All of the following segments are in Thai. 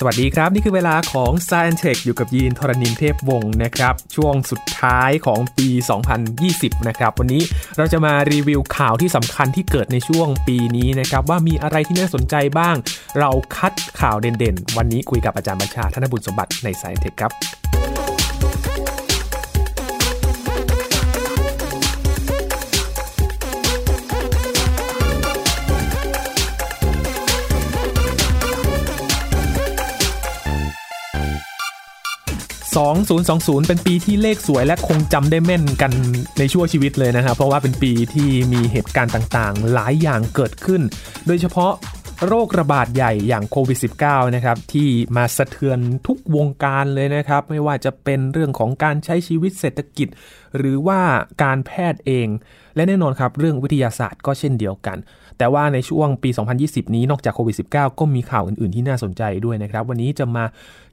สวัสดีครับ นี่คือเวลาของ Science Tech อยู่กับยีนทรณินเทพวงศ์นะครับ ช่วงสุดท้ายของปี 2020 นะครับ วันนี้เราจะมารีวิวข่าวที่สำคัญที่เกิดในช่วงปีนี้นะครับ ว่ามีอะไรที่น่าสนใจบ้าง เราคัดข่าวเด่นๆ วันนี้คุยกับอาจารย์บัญชาธนบุญสมบัติใน Science Tech ครับ 2020 เป็นปีที่เลขสวยและคงจำได้แม่นกันในชั่วชีวิตเลยนะครับ เพราะว่าเป็นปีที่มีเหตุการณ์ต่างๆ หลายอย่างเกิดขึ้น โดยเฉพาะโรคระบาดใหญ่อย่างโควิด -19 นะครับที่มาสะเทือนทุกวงการเลยนะครับ ไม่ว่าจะเป็นเรื่องของการใช้ชีวิตเศรษฐกิจ หรือว่าการแพทย์เอง และแน่นอนครับ เรื่องวิทยาศาสตร์ก็เช่นเดียวกัน แต่ว่าในช่วงปี 2020 นี้นอกจากโควิด -19 ก็มีข่าวอื่น ๆ ที่น่าสนใจด้วยนะครับ วันนี้จะมา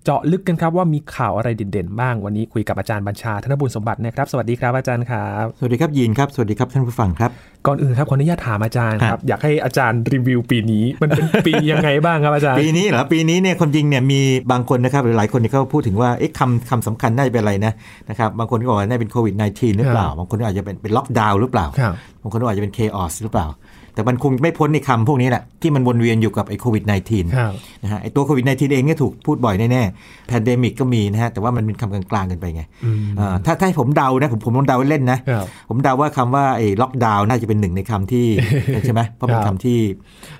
เจาะลึกกันครับว่ามีข่าวอะไรเด่น ๆ บ้าง วันนี้คุยกับอาจารย์บัญชาธนบุญสมบัตินะครับ สวัสดีครับอาจารย์ครับ สวัสดีครับยีนครับ สวัสดีครับท่านผู้ฟังครับ ก่อนอื่นครับขออนุญาตถามอาจารย์คครัรับบอยากให้อาจารย์รีวิวปีนี้ มันเป็นปียังไงบ้างครับอาจารย์ ปีนี้เหรอ ปีนี้เนี่ยคนจริงเนี่ยมีบางคนนะครับหรือหลายคนเนี่ยเขาพูดถึงว่า เอ๊ะคำคำสำคัญน่าจะเป็นอะไรนะนะครับ บางคนก็บอกว่าน่าจะเป็นโควิด -19 หรือเปล่าครับบางคนก็อาจจะเป็นเป็นล็อกดาวน์หรือเปล่าครับบางคนก็อาจจะเป็นเคออสหรือเปล่า แต่มันคงไม่พ้นในคำพวกนี้แหละที่มันวนเวียนอยู่กับไอ้โควิด -19 ครับนะฮะไอ้ตัวโควิด -19 เองเนี่ยถูกพูดบ่อยแน่ๆ pandemic ก็มีนะฮะ แต่ว่ามันเป็นคำกลางๆกันไปไงอืมอ่าถ้าถ้าให้ผมเดานะผมผมลองเดาเล่นนะครับผมเดาว่าคำว่าไอ้ล็อกดาวน์น่าจะเป็นหนึ่งในคำที่ใช่ไหมเพราะเป็นคำครับที่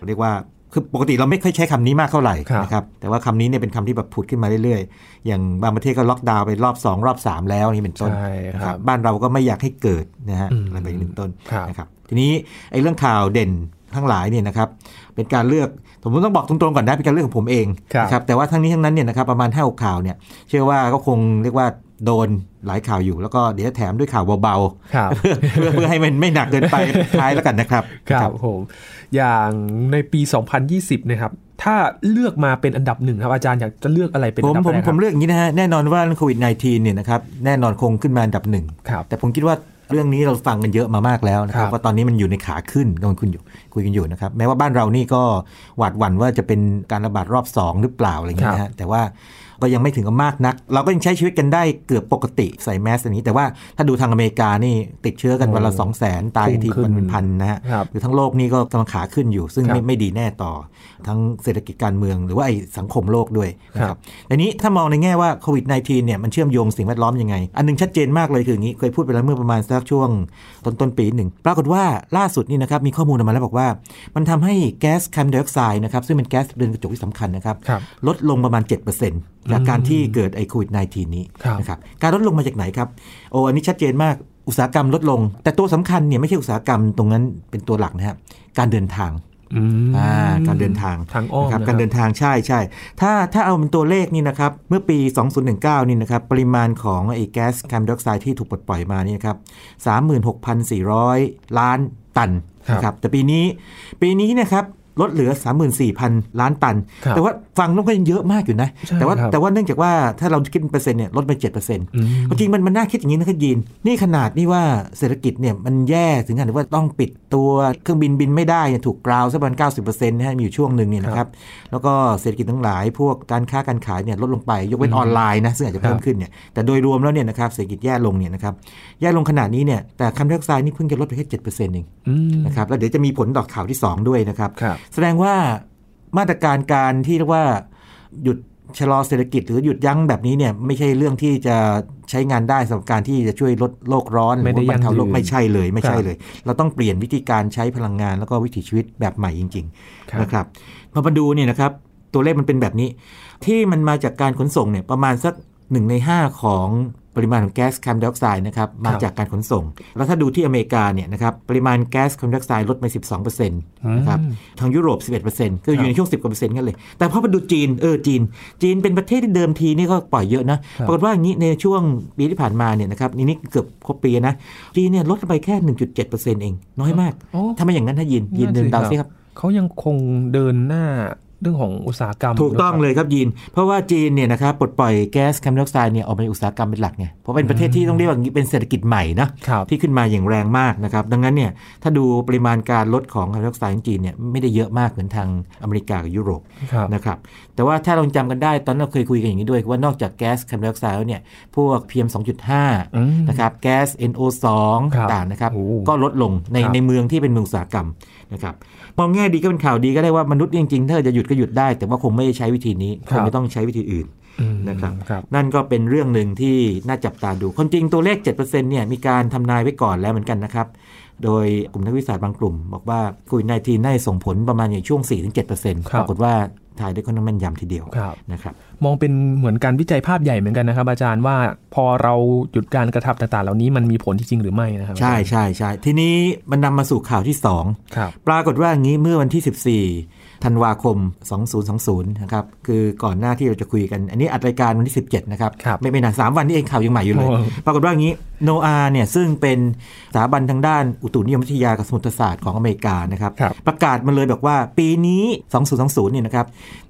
เรียกว่า คือปกติเราไม่ค่อยใช้คำนี้มากเท่าไหร่ครับนะครับแต่ว่าคำนี้เนี่ยเป็นคำที่แบบผุดขึ้นมาเรื่อยๆ อย่างบางประเทศก็ล็อกดาวน์ไปรอบ 2 รอบ 3 แล้วนี่เป็นต้นใช่นะครับบ้านเราก็ไม่อยากให้เกิดนะฮะอืมอะไรแบบนี้เป็นต้นครับนะครับทีนี้ไอ้เรื่องข่าวเด่นทั้งหลายเนี่ยนะครับเป็นการเลือกผมต้องบอกตรงๆก่อนนะเป็นการเลือกของผมเองครับนะครับแต่ว่าทั้งนี้ทั้งนั้นเนี่ยนะครับประมาณ5้าข่าวเนี่ยเชื่อว่าก็คงเรียกว่า โดนหลายข่าวอยู่แล้วก็เดี๋ยวจะแถมด้วยข่าวเบาๆครับเพื่อเพื่อให้มันไม่หนักเกินไปท้ายแล้วกันนะครับ ครับผมอย่างในปี 2020 นะครับ ถ้าเลือกมาเป็นอันดับหนึ่งครับอาจารย์อยากจะเลือกอะไรเป็นผอัมนดับผมแรกผครัมบเลือกอย่างนี้นะฮะแน่นอนว่าเรื่องโควิด -19 เนี่ยนะครับแน่นอนคงขึ้นมาอันดับหนึ่งครับแต่ผมคิดว่าเรื่องนี้เราฟังกันเยอะมามากแล้วนะครัครับบว่าตอนนี้มันอยู่ในขาขึ้นกำลังคุณอยู่คุยกันอยู่นะครับแม้ว่าบ้านเรานี่ก็หวาดหวั่นว่าจะเป็นการระบาดรอบ 2 หรือเปล่าอะไรเงี้ยนะฮะแต่ว่า ก็ยังไม่ถึงกับมากนัก เราก็ยังใช้ชีวิตกันได้เกือบปกติใส่แมสอย่างนี้ แต่ว่าถ้าดูทางอเมริกานี่ติดเชื้อกันวันละโอ้2 0 0 0 0 0ตายกันทีพุ่งขึ้วันนเป็นพันนะฮะครับหรือทั้งโลกนี่ก็กำลังขาขึ้นอยู่ ซึ่งครับไม่ไม่ดีแน่ต่อ ทั้งเศรษฐกิจการเมืองหรือว่าไอ้สังคมโลกด้วยนะคครัรับบทีนี้ถ้ามองในแง่ว่าโควิด -19 เนี่ยมันเชื่อมโยงสิ่งแวดล้อมยังไง อันหนึงชัดเจนมากเลยคืออย่างนี้เคยพูดไปแล้วเมื่อประมาณสักช่วงต้นต้นปีหนึ่งปรากฏว่าล่าสุดนี่นะครับมีข้อมูลออกมาแล้วบอกว่า มันทำให้แก๊สคาร์บอนไดออกไซด์นะครับซึ่งเป็นแก๊สเรือนกระจกที่สำคัญนะครับครับลดลงประมาณ 7% จากการที่เกิดไอ้โควิด -19 นี้ครับนะครับการลดลงมาจากไหนครับ โอ้อันนี้ชัดเจนมากอุตสาหกรรมลดลง แต่ตัวสำคัญเนี่ยไม่ใช่อุตสาหกรรมตรงนั้นเป็นตัวหลักนะครับการเดินทางอืมอ่าการเดินทางทางอ้อมนะครับนะครับการเดินทางใช่ใช่ถ้าถ้าเอาเป็นตัวเลขนี่นะครับ เมื่อปี 2019 นี่นะครับ ปริมาณของไอ้แก๊สคาร์บอนไดออกไซด์ที่ถูกปลดปล่อยมานี่นะครับ 36,400 ล้านตันนะครับแต่ปีนี้ปีนี้เนี่ยนะครับ ลดเหลือ 34,000 ล้านตันครับแต่ว่าฟังแล้วก็ยังเยอะมากอยู่นะใช่แต่ว่าครับแต่ว่าเนื่องจากว่าถ้าเราคิดเป็นเปอร์เซ็นต์เนี่ยลดไป7%เปอร์เซ็นต์อืมจริงๆมันมันน่าคิดอย่างนี้นะครับยีน นี่ขนาดนี่ว่าเศรษฐกิจเนี่ยมันแย่ถึงขนาดว่าต้องปิดตัวเครื่องบินบินไม่ได้เนี่ยถูก ground สักประมาณ90%นะฮะมีอยู่ช่วงหนึ่งเนี่ยนะครับ แล้วก็เศรษฐกิจทั้งหลาย พวกการค้าการขายเนี่ยลดลงไปยกเว้นออนไลน์นะซึ่งอาจจะเพิ่มขึ้นเนี่ยแต่โดยรวมแล้วเนี่ยนะครับเศรษฐกิจแย่ลงเนี่ยนะครับแย่ลงขนาดนี้เนี่ยแต่คาร์บอนไดออกไซด์นี่เพิ่งจะลดไปแค่7%เองอืมนะครับแล้วเดี๋ยวจะมีผลต่อข่าวที่สองด้วยนะครับครับแสดงว่ามาตรการการที่เรียกว่าหยุดชะลอเศรษฐกิจหรือหยุดยั้งแบบนี้เนี่ยไม่ใช่เรื่องที่จะใช้งานได้สำหรับการที่จะช่วยลดโลกร้อนหรือไม่ได้ว่าบรรเทาโลยั่งยืกนไม่ใช่เลยไม่ใช่ครับเลย เราต้องเปลี่ยนวิธีการใช้พลังงานแล้วก็วิถีชีวิตแบบใหม่จริงครับๆนะครับพอมาดูเนี่ยนะครับตัวเลขมันเป็นแบบนี้ ที่มันมาจากการขนส่งเนี่ยประมาณสักหนึ่งใน5ของ ปริมาณของแก๊สคาร์บอนไดออกไซด์นะครับมาจากการขนส่ง แล้วถ้าดูที่อเมริกาเนี่ยนะครับปริมาณแก๊สคาร์บอนไดออกไซด์ลดไป 12%นะครับอืมทางยุโรป 11%ก็อยู่ในช่วง 10กว่าเปอร์เซ็นต์กันเลย แต่พอไปดูจีนเออจีน จีนเป็นประเทศที่เดิมทีนี่ก็ปล่อยเยอะนะครับปรากฏว่าอย่างนี้ในช่วงปีที่ผ่านมาเนี่ยนะครับนี่นี่เกือบครบปีนะจีนเนี่ยลดไปแค่ 1.7%เองน้อยมากโอ้ถ้าไม่อย่างนั้นถ้ายินยินนั่นสิเดินดาวครับซิครับเขายังคงเดินหน้า เรื่องของอุตสาหกรรม ถูกต้องด้วยเลยครับยีน เพราะว่าจีนเนี่ยนะครับปลดปล่อยแก๊สคาร์บอนไดออกไซด์เนี่ยออกมาในอุตสาหกรรมเป็นหลักไงเพราะเป็นประเทศที่ต้องเรียกว่าอย่างนี้เป็นเศรษฐกิจใหม่นะครับที่ขึ้นมาอย่างแรงมากนะครับดังนั้นเนี่ยถ้าดูปริมาณการลดของคาร์บอนไดออกไซด์ของจีนเนี่ยไม่ได้เยอะมากเหมือนทางอเมริกากับยุโรปครับนะครับแต่ว่าถ้าเราจำกันได้ตอนนั้นเราเคยคุยกันอย่างนี้ด้วยว่านอกจากแก๊สคาร์บอนไดออกไซด์แล้วเนี่ยพวก PM 2.5อืมนะครับแก๊ส NO2 ครับต่างๆนะครับโอ้ก็ลดลงในครับในเมืองที่เป็นเมืองอุตสาหกรรมนะครับ มองแง่ดีก็เป็นข่าวดีก็ได้ว่ามนุษย์จริงๆถ้าจะหยุดก็หยุดได้ แต่ว่าคงไม่ได้ใช้วิธีนี้คงไม่ต้องใช้วิธีอื่นอืมนะครับครับนั่นก็เป็นเรื่องหนึ่งที่น่าจับตาดูความจริงตัวเลข7%เนี่ยมีการทำนายไว้ก่อนแล้วเหมือนกันนะครับ โดยกลุ่มนักวิทยาศาสตร์บางกลุ่ม บอกว่าโควิด -19 น่าจะส่งผลประมาณอย่างช่วง 4-7%ครับปรากฏว่าทายได้ค่อนข้างแม่นยำทีเดียวครับนะครับมองเป็นเหมือนการวิจัยภาพใหญ่เหมือนกันนะครับ อาจารย์ว่าพอเราหยุดการกระทำต่างๆ เหล่านี้มันมีผลที่จริงหรือไม่นะครับ ใช่ใช่ใช่ทีนี้มันนำมาสู่ข่าวที่2ครับปรากฏว่าอย่างนี้เมื่อวันที่ 14 ธันวาคม 2020 นะครับ คือก่อนหน้าที่เราจะคุยกัน อันนี้อัดรายการวันที่ 17 นะครับครับไม่ไม่นานสามวันนี้เองข่าวยังใหม่อยู่เลยโอ้ปรากฏว่าอย่างนี้โนอาเนี่ย ซึ่งเป็นสถาบันทางด้านอุตุนิยมวิทยากับสมุทรศาสตร์ของอเมริกานะครับครับประกาศมาเลยบอกว่าปีนี้ 2020 เนี่ยนะครับ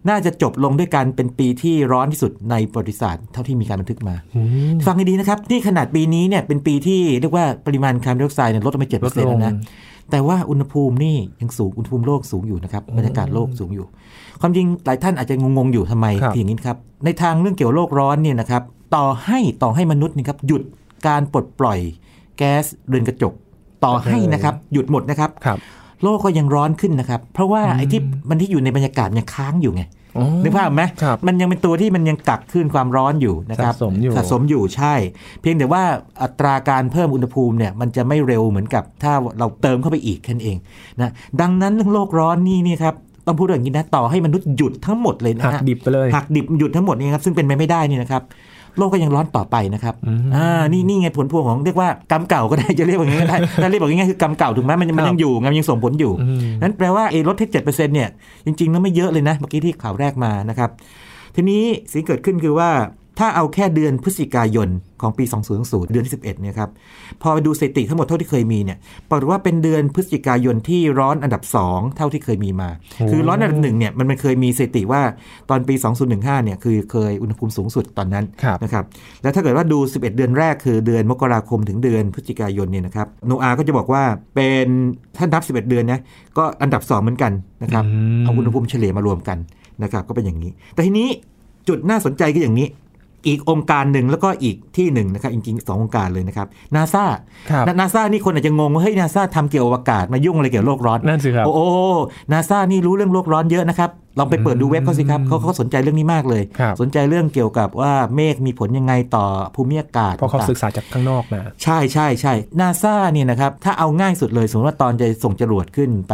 น่าจะจบลงด้วยการเป็นปีที่ร้อนที่สุดในประวัติศาสตร์เท่าที่มีการบันทึกมาอืมฟังให้ดีนะครับ นี่ขนาดปีนี้เนี่ยเป็นปีที่เรียกว่าปริมาณคาร์บอนไดออกไซด์เนี่ยลดลงไปเจ็ดเปลอดร์เซ็นต์ลงแล้วนะ แต่ว่าอุณหภูมินี่ยังสูงอุณหภูมิโลกสูงอยู่นะครับบรรยากาศโลกสูงอยู่ ความจริงหลายท่านอาจจะงงๆอยู่ทำไมครับคืออย่างนี้ครับในทางเรื่องเกี่ยวกับโลกร้อนเนี่ยนะครับต่อให้ต่อให้มนุษย์นี่ครับหยุดการปลดปล่อยแก๊สเรือนกระจกต่อให้นะครับหยุดหมดนะครับครับโลกก็ยังร้อนขึ้นนะครับ เพราะว่าไอ้ที่มันที่อยู่ในบรรยากาศมันยังค้างอยู่ไงอ๋อ นึกภาพไหมครับมันยังเป็นตัวที่มันยังกักขึ้นความร้อนอยู่นะครับสะสมอยู่สะสมอยู่ใช่ เพียงแต่ว่าอัตราการเพิ่มอุณหภูมิเนี่ยมันจะไม่เร็วเหมือนกับถ้าเราเติมเข้าไปอีกแค่นั้นเองนะดังนั้นเรื่องโลกร้อนนี่นี่ครับต้องพูดอย่างนี้นะต่อให้มนุษย์หยุดทั้งหมดเลยนะหักฮะดิบไปเลยหักดิบหยุดทั้งหมดนี่ครับซึ่งเป็นไปไม่ได้นี่นะครับ โลกก็ยังร้อนต่อไปนะครับอืมอ่านี่นี่ไงผลพวงของเรียกว่ากรรมเก่าก็ได้จะเรียกว่าอย่างนี้ก็ได้ถ้าเรียกว่าง่ายๆคือกรรมเก่าถูกไหมมันมันยังอยู่ไงมันยังส่งผลอยู่อืมนั้นแปลว่าไอ้ลดที่เจ็ดเปอร์เซ็นต์เนี่ยจริงๆแล้วไม่เยอะเลยนะเมื่อกี้ที่ข่าวแรกมานะครับทีนี้สิ่งที่เกิดขึ้นคือว่า ถ้าเอาแค่เดือนพฤศจิกายนของปี 2020 เดือนที่11เนี่ยครับ พอไปดูสถิติทั้งหมดเท่าที่เคยมีเนี่ย ปรากฏว่าเป็นเดือนพฤศจิกายนที่ร้อนอันดับ 2 เท่าที่เคยมีมาโอ้คือร้อนอันดับหนึ่งเนี่ยมันมันเคยมีสถิติว่าตอนปี 2015 เนี่ยคือเคยอุณหภูมิสูงสุดตอนนั้นครับนะครับ แล้วถ้าเกิดว่าดู 11 เดือนแรกคือเดือนมกราคมถึงเดือนพฤศจิกายนเนี่ยนะครับ โนอาก็จะบอกว่าเป็นถ้านับ 11 เดือนนะก็อันดับ 2 เหมือนกันนะครับอืมเอาอุณหภูมิเฉลี่ยมารวมกันนะครับก็เป็นอย่างนี้ แต่ทีนี้จุดน่าสนใจก็อย่างนี้ อีกองค์การหนึ่งแล้วก็อีกที่หนึ่งนะครับจริงๆสององค์การเลยนะครับนาซาครับนาซานี่คนอาจจะงงว่าเฮ้ยนาซาทำเกี่ยวกับอวกาศมายุ่งอะไรเกี่ยวกับโลกร้อนนั่นสิครับโอ้โอ้นาซานี่รู้เรื่องโลกร้อนเยอะนะครับ ลองไปเปิดดูเว็บเขาสิครับเขาเขาสนใจเรื่องนี้มากเลยครับสนใจเรื่องเกี่ยวกับว่าเมฆมีผลยังไงต่อภูมิอากาศ เพราะเขาต่งๆศึกษาจากข้างนอกมาใช่ใช่ใช่นาซาเนี่ยนะครับ ถ้าเอาง่ายสุดเลย สมมติว่าตอนจะส่งจรวดขึ้นไป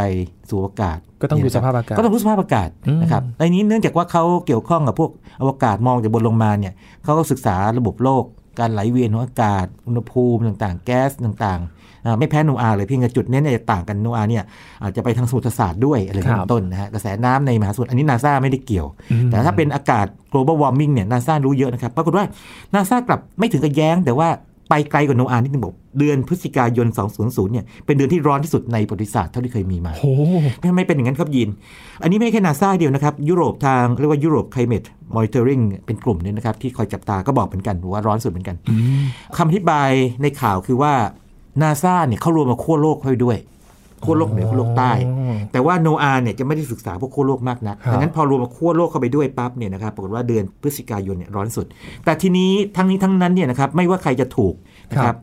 สู่อากาศ ก็ต้องดูเนี่ยสนะครับภาพอากาศก็ต้องรู้สภาพอากาศอืมนะครับในนี้เนื่องจากว่าเขาเกี่ยวข้องกับพวกอวกาศมองจากบนลงมาเนี่ยเขาก็ศึกษาระบบโลก การไหลเวียนของอากาศอุณหภูมิต่างๆ แก๊สต่างๆอ่า ไม่แพ้โนอาเลยเพียงแต่จุดเน้นเนี่ยต่างกันโนอาเนี่ยอาจจะไปทางสมุทรศาสตร์ด้วยอะไรครัเป็บนต้นนะฮะกระแสน้ำในมหาสมุทรอันนี้นาซาไม่ได้เกี่ยวอืมแต่ถ้าเป็นอากาศ global warming เนี่ยนาซารู้เยอะนะครับปรากฏว่านาซากลับไม่ถึงกับแย้ง แต่ว่าไปไกลกว่าโนอานิดนึงบอกเดือนพฤศจิกายน2000 เนี่ย เป็นเดือนที่ร้อนที่สุดในประวัติศาสตร์เท่าที่เคยมีมาโอ้โหทำไมเป็นอย่างนั้นครับยิน อันนี้ไม่ใช่แค่นาซาเดียวนะครับ ยุโรปทางเรียกว่ายุโรป climate monitoring เป็นกลุ่มเนี่ยนะครับ ที่คอยจับตาก็บอกเหมือนกันว่าร้อนสุดเหมือนกันอืมคำอธิบายในข่าวคือว่า นาซาเนี่ยเขารวมมาขั้วโลกเข้าไปด้วยขั้วโลกเหนือขั้วโลกใต้ แต่ว่าโนอาเนี่ยจะไม่ได้ศึกษาพวกขั้วโลกมากนักครับดังนั้นพอรวมมาขั้วโลกเข้าไปด้วยปั๊บเนี่ยนะครับปรากฏว่าเดือนพฤศจิกายนเนี่ยร้อนสุด แต่ทีนี้ทั้งนี้ทั้งนั้นเนี่ยนะครับไม่ว่าใครจะถูกนะครับ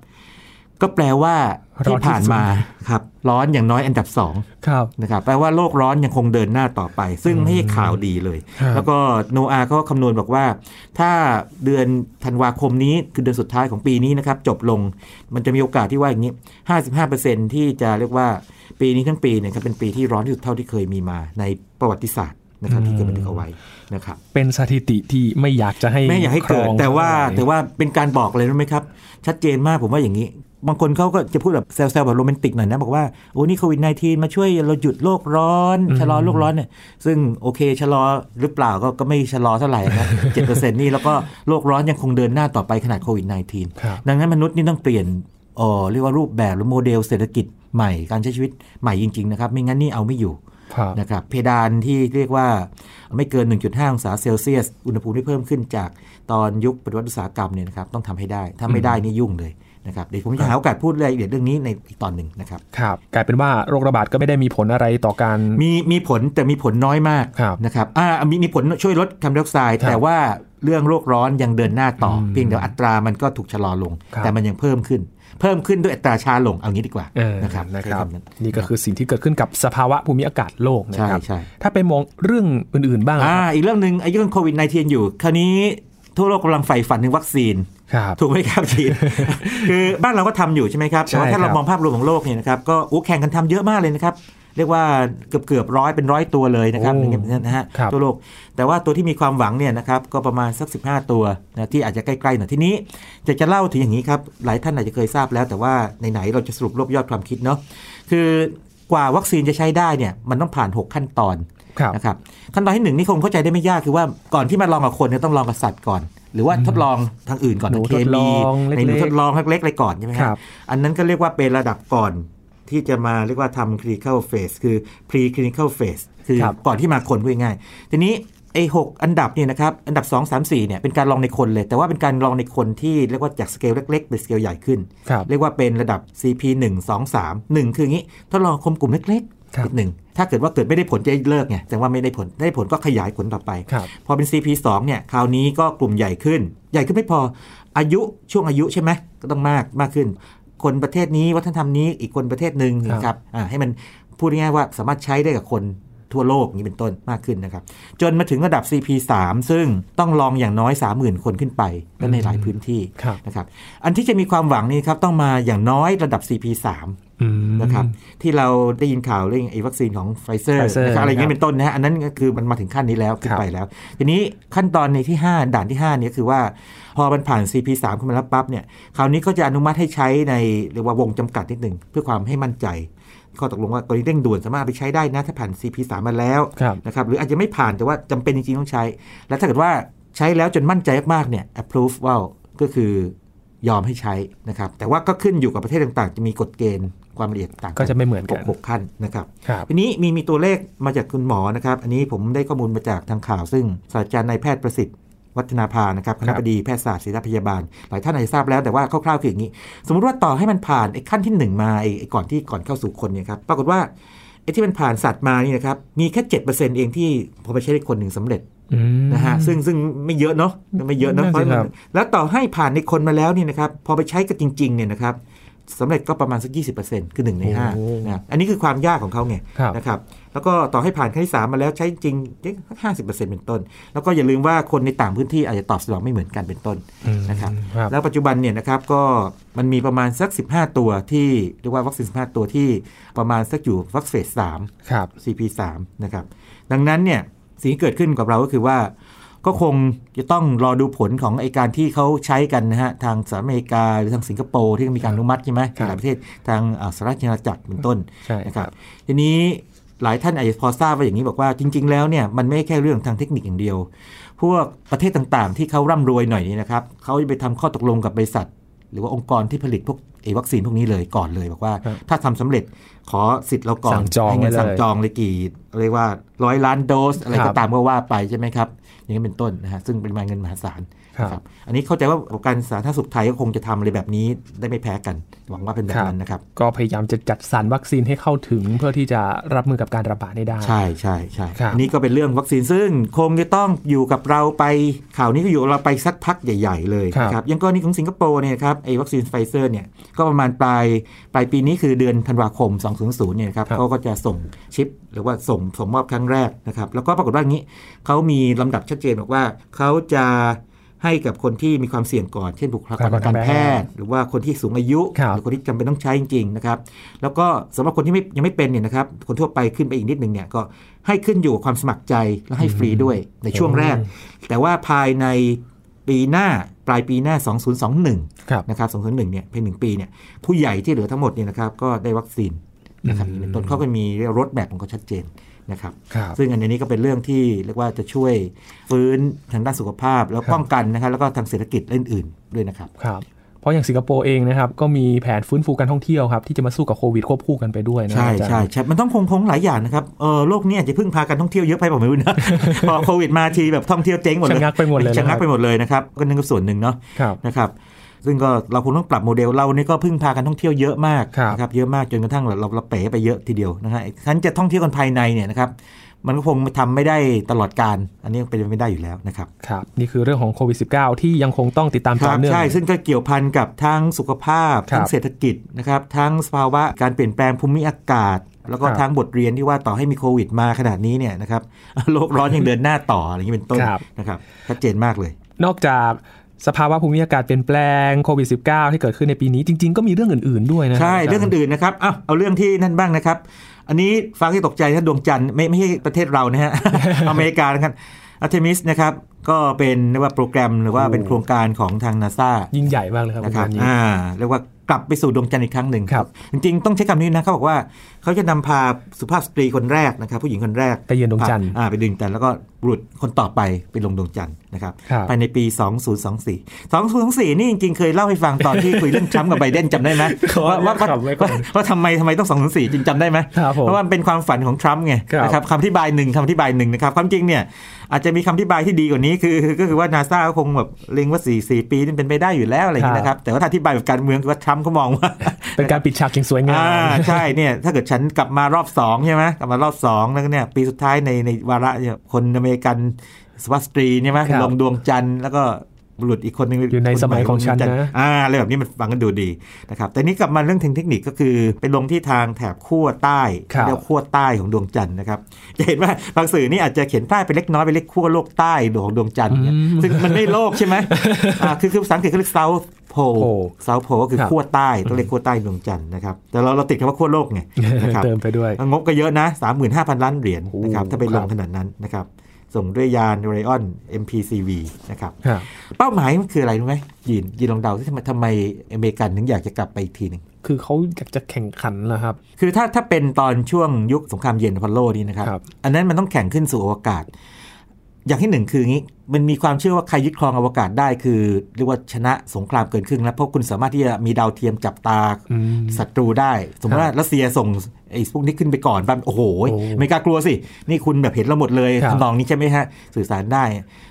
ก็แปลว่าร้ที่อนที่ผ่านมาครับร้อนอย่างน้อยอันดับสองครับนะครับแปลว่าโลกร้อนยังคงเดินหน้าต่อไป ซึ่งไม่ใช่ข่าวดีเลยครับแล้วก็โนอาเขาคำนวณบอกว่า ถ้าเดือนธันวาคมนี้คือเดือนสุดท้ายของปีนี้นะครับ จบลงมันจะมีโอกาสที่ว่าอย่างนี้ 55%ที่จะเรียกว่าปีนี้ทั้งปีเนี่ยครับเป็นปีที่ร้อนที่สุดเท่าที่เคยมีมาในประวัติศาสตร์นะครับที่เคยบันทึกเอาไว้นะครับเป็นสถิติที่ไม่อยากจะให้ไม่อยากให้เกิดครองแต่ว่าเท่ไหร่แต่ว่าเป็นการบอกเลยรู้ไหมครับ ชัดเจนมากผมว่าอย่างนี้ บางคนเขาก็จะพูดแบบแซวๆแบบโรแมนติกหน่อยนะ บอกว่า โอ้นี่โควิด -19 มาช่วยเราหยุดโลกร้อน ชะลอโลกร้อนเนี่ยซึ่งโอเค ชะลอหรือเปล่าก็ก็ไม่ชะลอเท่าไหร่นะเจ็ดเปอร์เซ็นต์นี่ แล้วก็โลกร้อนยังคงเดินหน้าต่อไปขนาดโควิด -19 ครับดังนั้นมนุษย์นี่ต้องเปลี่ยนเอ่อเรียกว่ารูปแบบหรือโมเดลเศรษฐกิจใหม่การใช้ชีวิตใหม่จริง ๆ นะครับ ไม่งั้นนี่เอาไม่อยู่ครับนะครับเพดานที่เรียกว่าไม่เกิน 1.5 องศาเซลเซียส อุณหภูมิที่เพิ่มขึ้นจากตอนยุคปฏิวัติอุตสาหกรรมเนี่ยนะครับต้องทำให้ได้ ถ้าไม่ได้นี่ยุ่งเลย นะครับเดี๋ยวผมจะหาโอกาสพูดรายละเอียดเรื่องนี้ในอีกตอนหนึ่งนะครับครับกลายเป็นว่าโรคระบาดก็ไม่ได้มีผลอะไรต่อการมีมีผลแต่มีผลน้อยมากครับนะครับอ่ามีมีผลช่วยลดคาร์บอนไดออกไซด์ครับแต่ว่าเรื่องโลกร้อนยังเดินหน้าต่ออมเพียงแต่ว่าอัตรามันก็ถูกชะลอลงครับแต่มันยังเพิ่มขึ้น เพิ่มขึ้นด้วยอัตราช้าลงเอางี้ดีกว่าเออนะครับนะครับใช้ำนั้นนี่ก็คือสิ่งที่เกิดขึ้นกับสภาวะภูมิอากาศโลกนะใช่ครับใช่ถ้าไปมองเรื่องอื่น ๆ บ้างอ่าครับอีกเรื่องหนึ่งไอ้เรื่องโควิด -19 อยู่ คราวนี้ทั่วโลกกำลังใฝ่ฝันถึงวัคซีนครับ ถูกไหมครับทีนคือบ้านเราก็ทำอยู่ใช่ไหมครับแต่ว่าใช่ถ้าเราครับมองภาพรวมของโลกเนี่ยนะครับก็อู้แข่งกันทำเยอะมากเลยนะครับเรียกว่าเกือบเกือบร้อยเป็นร้อยตัวเลยนะครับโอ้อย่างเงี้ยนะฮะครับทั่วโลก แต่ว่าตัวที่มีความหวังเนี่ยนะครับก็ประมาณสัก 15 ตัวนะที่อาจจะใกล้ๆหน่อยทีนี้จะจะเล่าถึงอย่างนี้ครับหลายท่านอาจจะเคยทราบแล้ว แต่ว่าไหนๆเราจะสรุปรวบยอดความคิดเนาะคือกว่าวัคซีนจะใช้ได้เนี่ยมันต้องผ่าน 6 ขั้นตอนครับนะครับขั้นตอนที่หนึ่งนี่คงเข้าใจได้ไม่ยากคือว่าก่อนที่มาลองกับคนเนี่ยต้องลองกับสัตว์ก่อน หรือว่าทดลองทางอื่นก่อนหนูเคทดลมีองเล็กๆในหนูทดลองเล็กๆอะไรก่อนใช่ไหมคครัรับบอันนั้นก็เรียกว่าเป็นระดับก่อนที่จะมาเรียกว่าทำ clinical phase คือ pre clinical phase คือครับก่อนที่มาคนพูดง่ายๆทีนี้ไอ้หกอันดับเนี่ยนะครับ อันดับ 2 3 4เนี่ยเป็นการลองในคนเลย แต่ว่าเป็นการลองในคนที่เรียกว่าจากสเกลเล็กๆเป็นสเกลใหญ่ขึ้นครับเรียกว่าเป็นระดับ CP 1 2 3 1 คืออย่างนี้ ทดลองคมกลุ่มเล็กครับๆ นิดหนึ่งถ้าเกิดว่าเกิดไม่ได้ผลจะเลิกไงแต่ว่าไม่ได้ผลได้ผลก็ขยายผลต่อไปครับพอเป็น CP 2 เนี่ยคราวนี้ก็กลุ่มใหญ่ขึ้น ใหญ่ขึ้นไม่พออายุช่วงอายุใช่ไหมก็ต้องมากมากขึ้น คนประเทศนี้วัฒนธรรมนี้อีกคนประเทศหนึ่งครับนะครับอ่าให้มันพูดง่ายๆว่าสามารถใช้ได้กับคน ทั่วโลกอย่างนี้เป็นต้นมากขึ้นนะครับ จนมาถึงระดับ CP 3 ซึ่งต้องลองอย่างน้อย 30,000 คนขึ้นไปและในหลายพื้นที่ครับนะครับอันที่จะมีความหวังนี่ครับต้องมาอย่างน้อยระดับ CP 3อืมนะครับที่เราได้ยินข่าวเรื่องไอ้วัคซีนของไฟเซอร์ Pfizer นะครับอะไรอย่างเงี้ยครัยบเป็นต้นนะฮะอันนั้นก็คือมันมาถึงขั้นนี้แล้วขึ้นครับไปแล้ว ทีนี้ขั้นตอนในที่ 5 ด่านที่5เนี่ยคือว่า พอมันผ่าน CP 3 ขึ้นมาแล้วปั๊บเนี่ยคราวนี้ก็จะอนุมัติให้ใช้ในเรียกว่าวงจำกัดนิดหนึ่งเพื่อความให้มั่นใจ ข้อตกลงว่ากรณีเร่งด่วนสามารถเอาไปใช้ได้นะถ้าผ่าน CP 3 มาแล้วครับนะครับหรืออาจจะไม่ผ่านแต่ว่าจำเป็นจริงๆต้องใช้ แล้วถ้าเกิดว่าใช้แล้วจนมั่นใจมากๆเนี่ย approve ว่าก็คือยอมให้ใช้นะครับ แต่ว่าก็ขึ้นอยู่กับประเทศต่างๆ จะมีกฎเกณฑ์ความละเอียดต่างก็จะไม่เหมือนกันหกขั้นนะครับครับทีนี้มีมีตัวเลขมาจากคุณหมอนะครับ อันนี้ผมได้ข้อมูลมาจากทางข่าว ซึ่งศาสตราจารย์นายแพทย์ประสิทธิ์ วัฒนาภานะครับคณะบดีแพทยศาสตร์ศิริพยาบาล หลายท่านอาจจะทราบแล้วแต่ว่าคร่าวๆคืออย่างนี้ สมมุติว่าต่อให้มันผ่านไอ้ขั้นที่หนึ่งมาไอ้ไอ้ก่อนที่ก่อนเข้าสู่คนเนี่ยครับปรากฏว่าไอ้ที่มันผ่านสัตว์มานี่นะครับมีแค่เจ็ดเปอร์เซ็นต์เองที่พอไปใช้ได้คนหนึ่งสำเร็จอืมนะฮะซึ่งซึ่งไม่เยอะเนาะไม่เยอะเนาะนั่นเพราะสิครับแล้วต่อให้ผ่านในคนมาแล้วเนี่ยนะครับพอไปใช้กันจริงๆเนี่ยนะครับ สำเร็จก็ประมาณสัก 20%คือ1ใน5โอ้นะอันนี้คือความยากของเขาไงครับนะครับแล้วก็ต่อให้ผ่านขั้นที่ 3 มาแล้วใช้จริงห้าสิบเปอร์เซ็นต์เป็นต้น แล้วก็อย่าลืมว่าคนในต่างพื้นที่อาจจะตอบสนองไม่เหมือนกันเป็นต้นอืมนะครับครับแล้วปัจจุบันเนี่ยนะครับก็มันมีประมาณสัก 15 ตัวที่เรียกว่าวัคซีน15 ตัวที่ประมาณสักอยู่วัคซีนสามครับ CP3 นะครับดังนั้นเนี่ยสิ่งที่เกิดขึ้นกับเราก็คือว่า ก็คงจะต้องรอดูผลของไอการที่เขาใช้กันนะฮะ ทางสหรัฐอเมริกาหรือทางสิงคโปร์ที่มีการอนุมัติใช่ไหมครับหลายประเทศทางอ่าสหรัฐอเมริกาเป็นต้นใช่นะคครัรับบทีนี้หลายท่านอาจจะพอทราบว่าอย่างนี้บอกว่าจริง ๆ แล้วเนี่ยมันไม่ใช่แค่เรื่องทางเทคนิคอย่างเดียว พวกประเทศต่างๆ ที่เขาร่ำรวยหน่อยนี่นะครับเขาจะไปทำข้อตกลงกับบริษัท หรือว่าองค์กรที่ผลิตพวกไอ้วัคซีนพวกนี้เลยก่อนเลยบอกว่าครับถ้าทำสำเร็จขอสิทธิ์เราก่อนสั่งจองให้เงินไว้เลยสั่งจองเลยกี่ เรียกว่าร้อยล้านโดสอะไรครัก็บตามก็ว่าไปใช่ไหมครับ อย่างนี้เป็นต้นนะฮะซึ่งปริมาณเงินมหาศาล ครับนะครับอันนี้เข้าใจว่าองค์การสาธารณสุขไทยก็คงจะทำอะไรแบบนี้ได้ไม่แพ้กัน หวังว่าเป็นแบบนั้นนะครับ ก็พยายามจะจัดสรรวัคซีนให้เข้าถึงเพื่อที่จะรับมือกับการระบาดได้ได้ใช่ใช่ใช่ครับอันนี้ก็เป็นเรื่องวัคซีนซึ่งคงจะต้องอยู่กับเราไปข่าวนี้ก็อยู่กับเราไปสักพักใหญ่ ๆ เลยครับนะครับอยังกรณีของสิงคโปร์เนี่ยครับไอ้วัคซีนไฟเซอร์เนี่ยก็ประมาณปลายปลายปีนี้คือเดือนธันวาคม 2020เนี่ยนะครับครับเขาก็จะส่ง ship หรือว่าส่งส่งมอบครั้งแรกนะครับแล้วก็ปรากฏว่าอย่างนี้เขามีลำดับชัดเจนบอกว่าเขาจะ ให้กับคนที่มีความเสี่ยงก่อน เช่นบุคลากรทางการแพทย์ หรือว่าคนที่สูงอายุครับหรือคนที่จำเป็นต้องใช้จริงๆนะครับ แล้วก็สำหรับคนที่ไม่ยังไม่เป็นเนี่ยนะครับ คนทั่วไปขึ้นไปอีกนิดนึงเนี่ยก็ให้ขึ้นอยู่กับความสมัครใจและให้ฟรีด้วยในช่วงแรก แต่ว่าภายในปีหน้าปลายปีหน้า 2021ครับนะครับ 2021 เนี่ยเพียงหนึ่งปีเนี่ยผู้ใหญ่ที่เหลือทั้งหมดเนี่ยนะครับก็ได้วัคซีนนะครับอืมเป็นต้นเขาก็มีรถแบบของเขาชัดเจน นะครับครับซึ่งอันนี้ก็เป็นเรื่องที่เรียกว่าจะช่วยฟื้นทางด้านสุขภาพ แล้วป้องกันนะครับแล้วก็ทางเศรษฐกิจและอื่นๆด้วยนะครับครับพราะอย่างสิงคโปร์เองนะครับก็มีแผนฟื้นฟูการท่องเที่ยวครับที่จะมาสู้กับโควิดควบคู่กันไปด้วยนะใช่อาจารย์ใช่ใช่มันต้องคงคงหลายอย่างนะครับเออโลกเนี้จะพึ่งพาการท่องเที่ยวเยอะไปผมไม่รู้นะพอโควิดมาทีแบบท่องเที่ยวเจ๊งหมดเลยชะงักไปหมดเลยชะงักนะครับไปหมดเลยนะครับก็นั่นก็ส่วนหนึ่งเนาะครับนะครับ ซึ่งก็เราคงต้องปรับโมเดลเรานี่ก็พึ่งพาการท่องเที่ยวเยอะมากครับนะครับเยอะมากจนกระทั่งเราเราเราเป๋ไปเยอะทีเดียวนะฮะฉันจะท่องเที่ยวกันภายในเนี่ยนะครับมันก็คงทำไม่ได้ตลอดการ อันนี้เป็นไปไม่ได้อยู่แล้วนะครับ ครับ นี่คือเรื่องของโควิด -19 ที่ยังคงต้องติดตามคต่อรับเนื่อง ใช่ ซึ่งก็เกี่ยวพันกับทั้งสุขภาพครับทั้งเศรษฐกิจนะครับ ทั้งสภาวะการเปลี่ยนแปลงภูมิอากาศ แล้วก็ครับทั้งบทเรียนที่ว่าต่อให้มีโควิดมาขนาดนี้เนี่ยนะครับ โลกร้อนยังเดินหน้าต่ออะไรอย่างนี้เป็นต้นครับนะครับ ชัดเจนมากเลย นอกจาก สภาวะภูมิอากาศเปลี่ยนแปลงโควิด -19 ที่เกิดขึ้นในปีนี้จริง ๆ ก็มีเรื่องอื่น ๆด้วยนะ ใช่าจาย์เรื่องอื่นๆนะครับเอาเอาเรื่องที่นั่นบ้างนะครับ อันนี้ฟังที่ตกใจนะดวงจันทร์ไม่ไม่ใช่ประเทศเรานะฮะอเมริกานะครับอาร์เทมิสนะครับก็เป็นเรียกว่าโปรแกรมหรือว่าเป็นโครงการของทางนาซายิ่งใหญ่มากเลยครับนะครับงานนี้อ่าเรียกว่ากลับไปสู่ดวงจันทร์อีกครั้งหนึ่งครับ จริง ๆ ต้องใช้คำนี้นะเขาบอกว่า เขาจะนำพาสุภาพสตรีคนแรกนะครับ ผู้หญิงคนแรกไปเยือนดวงจันทร์อ่าไปดวงจันทร์แล้วก็บุรุษคนต่อไปไปลงดวงจันทร์นะครับครับภายในปี 2024 2024 นี่จริงๆ เคยเล่าให้ฟังตอนที่คุยเรื่องทรัมป์กับไบเดนจำได้ไหมว่าว่าว่าขำไว้ก่อนว่าทำไมทำไมต้อง 2024 จริงจำได้ไหมครับผมเพราะว่ามันเป็นความฝันของทรัมป์ไงครับนะครับคำอธิบายหนึ่งคำอธิบายหนึ่งนะครับความจริงเนี่ยอาจจะมีคำอธิบายที่ดีกว่านี้คือ ก็คือว่านาซาก็คงแบบเล็งว่า 4 4 ปีนี่เป็นไปได้อยู่แล้วอะไรอย่างนี้นะครับแต่ว่าถ้าอธิบายแบบการเมืองคือว่าทรัมป์เขามองว่าเป็นการปิดฉากอย่างสวยงามอ่าใช่เนี่ยถ้าเกิดฉันกลับมารอบสองใช่ไหมกลับมารอบสองแล้วก็เนี่ยปีสุดท้ายในในวาระเนี่ยคนอเมริกันสวัสตรีใช่ไหมครับลงดวงจันทร์แล้วก็บุรุษอีกคนหนึงอยู่ในสมัยของฉันนะลดวงจัทร์อ่าอะไรแบบนี้มันฟังกันดูดีนะครับแต่นี้กลับมาเรื่องเทคนิคก็คือไปลงที่ทางแถบขั้วใต้ครับเรียกว่าขั้วใต้ของดวงจันทร์นะครับจะเห็นว่าบางสื่อนี่อาจจะเขียนใต้ไปเล็กน้อยไปเรียกขั้วโลกใต้ของดวงจันทร์เนี่ยซึ่งมันไม่โลกใช่ไหมอ่าคือคือภาษาอังกฤษเขาเรียก south pole Pole south pole ก็คือครับขั้วใต้ต้องเรียกขั้วใต้ดวงจันทร์นะครับ แต่เราเราติดคำว่าขั้วโลกไงนะครับเติมไปด้วย งบก็เยอะนะ 35,000 ล้านเหรียญนะครับโอ้ถ้าไปลงครับขนาดนั้นนะครับ ส่งด้วยยาน r ร o n MPCV นะครับครับ เป้าหมายมันคืออะไรรู้ไหมยินยินลองเดาที่ทำไมทำไมอเมริกันถึงอยากจะกลับไปอีกทีหนึ่งคือเขาอยากจะแข่งขันเหรอครับ คือถ้าถ้าเป็นตอนช่วงยุคสงครามเย็นอพอลโลนี่นะครับครับอันนั้นมันต้องแข่งขึ้นสู่อวกาศ อย่างที่หนึ่งคืออย่างนี้มันมีความเชื่อว่าใครยึดครองอวกาศได้คือ เรียกว่าชนะสงครามเกินครึ่งแล้วเพราะคุณสามารถที่จะมีดาวเทียมจับตาอืมศัตรูได้ สมมติว่ารัสเซียส่งไอ้พวกนี้ขึ้นไปก่อนแบบโอ้โหโอ้อเมริกากลัวสิ นี่คุณแบบเห็นเราหมดเลยครับทำนองนี้ใช่ไหมฮะ สื่อสารได้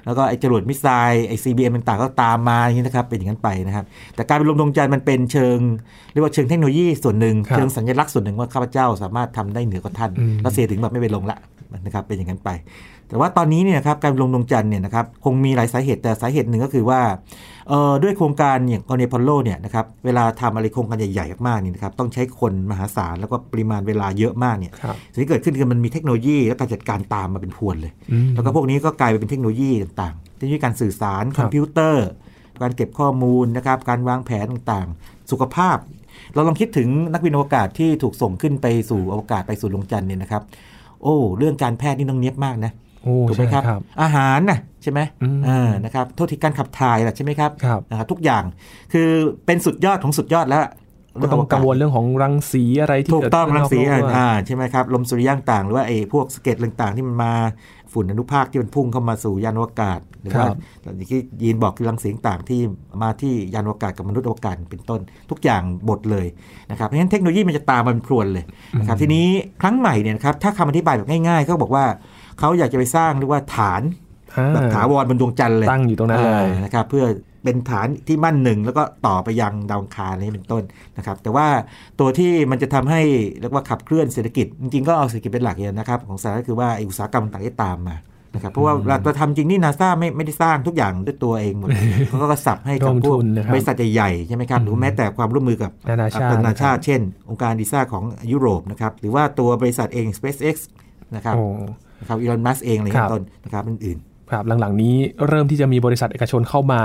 แล้วก็ไอ้จรวดมิสไซล์ไอ้ CBM ต่างๆก็ตามมาอย่างนี้นะครับเป็นอย่างนั้นไปนะครับ แต่การไปลงดวงจันทร์มันเป็นเชิงเรียกว่าเชิงเทคโนโลยีส่วนหนึ่งครับเชิงสัญลักษณ์ส่วนหนึ่งว่าข้าพเจ้าสามารถทำได้เหนือกว่าท่านอืมรัสเซียถึงแบบไม่ไปลงละนะครับเป็นอย่างนั้นไป แต่ว่าตอนนี้เนี่ยนะครับการลงดวงจันทร์เนี่ยนะครับคงมีหลายสาเหตุแต่สาเหตุหนึ่งก็คือว่าเอ่อด้วยโครงการอย่างกรณีอพอลโลเนี่ยนะครับเวลาทำอะไรโครงการใหญ่ๆมากๆนี่นะครับต้องใช้คนมหาศาลแล้วก็ปริมาณเวลาเยอะมากเนี่ยครับสิ่งที่เกิดขึ้นคือมันมีเทคโนโลยีและการจัดการตามมาเป็นพรวนเลยอืมแล้วก็พวกนี้ก็กลายไปเป็นเทคโนโลยีต่างๆเทคโนโลยีการสื่อสารครับคอมพิวเตอร์ การเก็บข้อมูลนะครับการวางแผนต่างๆ สุขภาพ เราลองคิดถึงนักบินอวกาศที่ถูกส่งขึ้นไปสู่อวกาศไปสู่ดวงจันทร์เนี่ยนะครับโอ้เรื่องการแพทย์นี่ต้องเนียบมากนะโอ้ ถูกไหมใช่ครับครับ อาหารนะใช่ไหมอืมอ่านะครับโทษทีการขับถ่ายล่ะใช่ไหมครับครับนะครับทุกอย่างคือเป็นสุดยอดของสุดยอดแล้วก็ต้องกังวลเรื่องของรังสีอะไรที่ถูกเกิดต้องขึ้นรังสีนอกโลกด้วยอ่าใช่ไหมครับลมสุริยะต่างๆหรือว่าไอ้พวกสะเก็ดต่างๆ ที่มันมาฝุ่นอนุภาคที่มันพุ่งเข้ามาสู่ยานอวกาศหรือว่าครับอย่างที่ยีนบอกคือรังสีต่างๆที่มาที่ยานอวกาศกับมนุษย์อวกาศเป็นต้น ทุกอย่างบดเลยนะครับเพราะฉะนั้นเทคโนโลยีมันจะตามมันพรวนเลยนะครับทีนี้ครั้งใหม่เนี่ยนะครับถ้าคำอธิบายแบบง่ายๆเขาบอกว่า เขาอยากจะไปสร้างเรียกว่าฐานอ่าแบบถาวรบนดวงจันทร์เลยตั้งอยู่ตรงนั้นเลยอ่านะครับเพื่อเป็นฐานที่มั่นหนึ่งแล้วก็ต่อไปยังดาวอังคารนี้เป็นต้นนะครับแต่ว่าตัวที่มันจะทำให้เรียกว่าขับเคลื่อนเศรษฐกิจ จริงๆก็เอาเศรษฐกิจเป็นหลักอย่างนะครับของสหรัฐก็คือว่าไอ้อุตสาหกรรมต่างๆที่ตามมานะครับเพราะว่าเราทำจริงนี่นาซาไม่ไม่ได้สร้างทุกอย่างด้วยตัวเองหมดเขาก็สับให้กับร่วมพวทุกนนะครับบริษัทใหญ่ๆใช่ไหมครับหรือแม้แต่ความร่วมมือกับนานาชาตินานาชาติ เช่น องค์การดีซ่าของยุโรปนะครับหรือว่าตัวบริษัทเอง SpaceX นะครับโอ้นะครับอีลอนมัสเองอะไรอย่างครัเงี้บยต้นนะครับอื่นๆครับหลังๆนี้เริ่มที่จะมีบริษัทเอกชนเข้ามา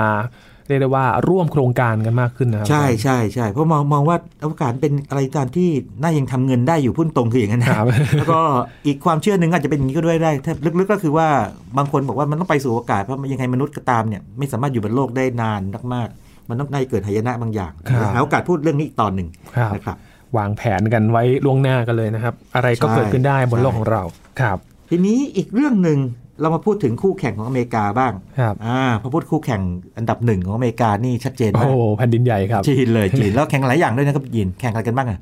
เรียกได้ว่าร่วมโครงการกันมากขึ้นนะครับ ใช่ใช่ใช่เพราะมองมองว่าอวกาศเป็นอะไรตามที่น่ายังทำเงินได้อยู่พุ่นตรงคืออย่างนั้นคนะรับแล้วก็อีกความเชื่อหนึ่งอาจจะเป็นอย่างนี้ก็ด้วยได้ถ้าลึกๆก็คือว่าบางคนบอกว่ามันต้องไปสู่อวกาศเพราะยังไงมนุษย์ก็ตามเนี่ยไม่สามารถอยู่บนโลกได้นานมากๆมันต้องได้เกิดหายนะบางอย่างครับหาโอกาสพูดเรื่องนี้อีกตอนหนึ่งครับนะครับ วางแผนกันไว้ล่วงหน้ากันเลยนะครับ อะไรก็ใช่เกิดขึ้นได้บนโลกใช่ของเราครับ ทีนี้อีกเรื่องหนึ่งเรามาพูดถึงคู่แข่งของอเมริกาบ้างครับอ่าพอพูดคู่แข่งอันดับหนึ่งของอเมริกานี่ชัดเจนโอ้มากโหแผ่นดินใหญ่ครับจีนเลยจีนแล้วแข่งหลายอย่างด้วยนะครับยินแข่งอะไรกันบ้างอะ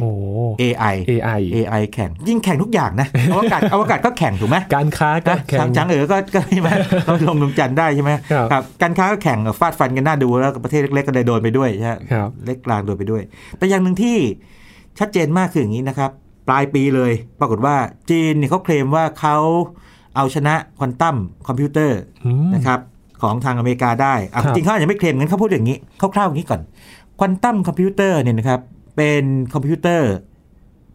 โอ้โห AI AI AI แข่งยิ่งแข่งทุกอย่างนะอวกาศอวกาศก็แข่งถูกไหมการค้าก็นะแข่ช้างงช้างเอ๋อก็ก็ใช่ไหมเราลงดวงจันทร์ได้ใช่ไหมครับการค้าก็แข่งฟาดฟันกันหน้าดูแล้วประเทศเล็กๆก็เลยโดนไปด้วยใช่ไหมครับเล็กกลางโดนไปด้วย แต่อย่างหนึ่งที่ชัดเจนมากคืออย่างนี้นะครับปลายปีเลย ปรากฏว่าจีนเนี่ยเขาเคลมว่าเขาเอาชนะควอนตัมคอมพิวเตอร์อืมนะครับของทางอเมริกาได้อะครับจริงเขาอาจจะไม่เคลมงั้นเขาพูดอย่างนี้คร่าวๆอย่างนี้ก่อนควอนตัมคอมพิวเตอร์เนี่ยนะครับ เป็นคอมพิวเตอร์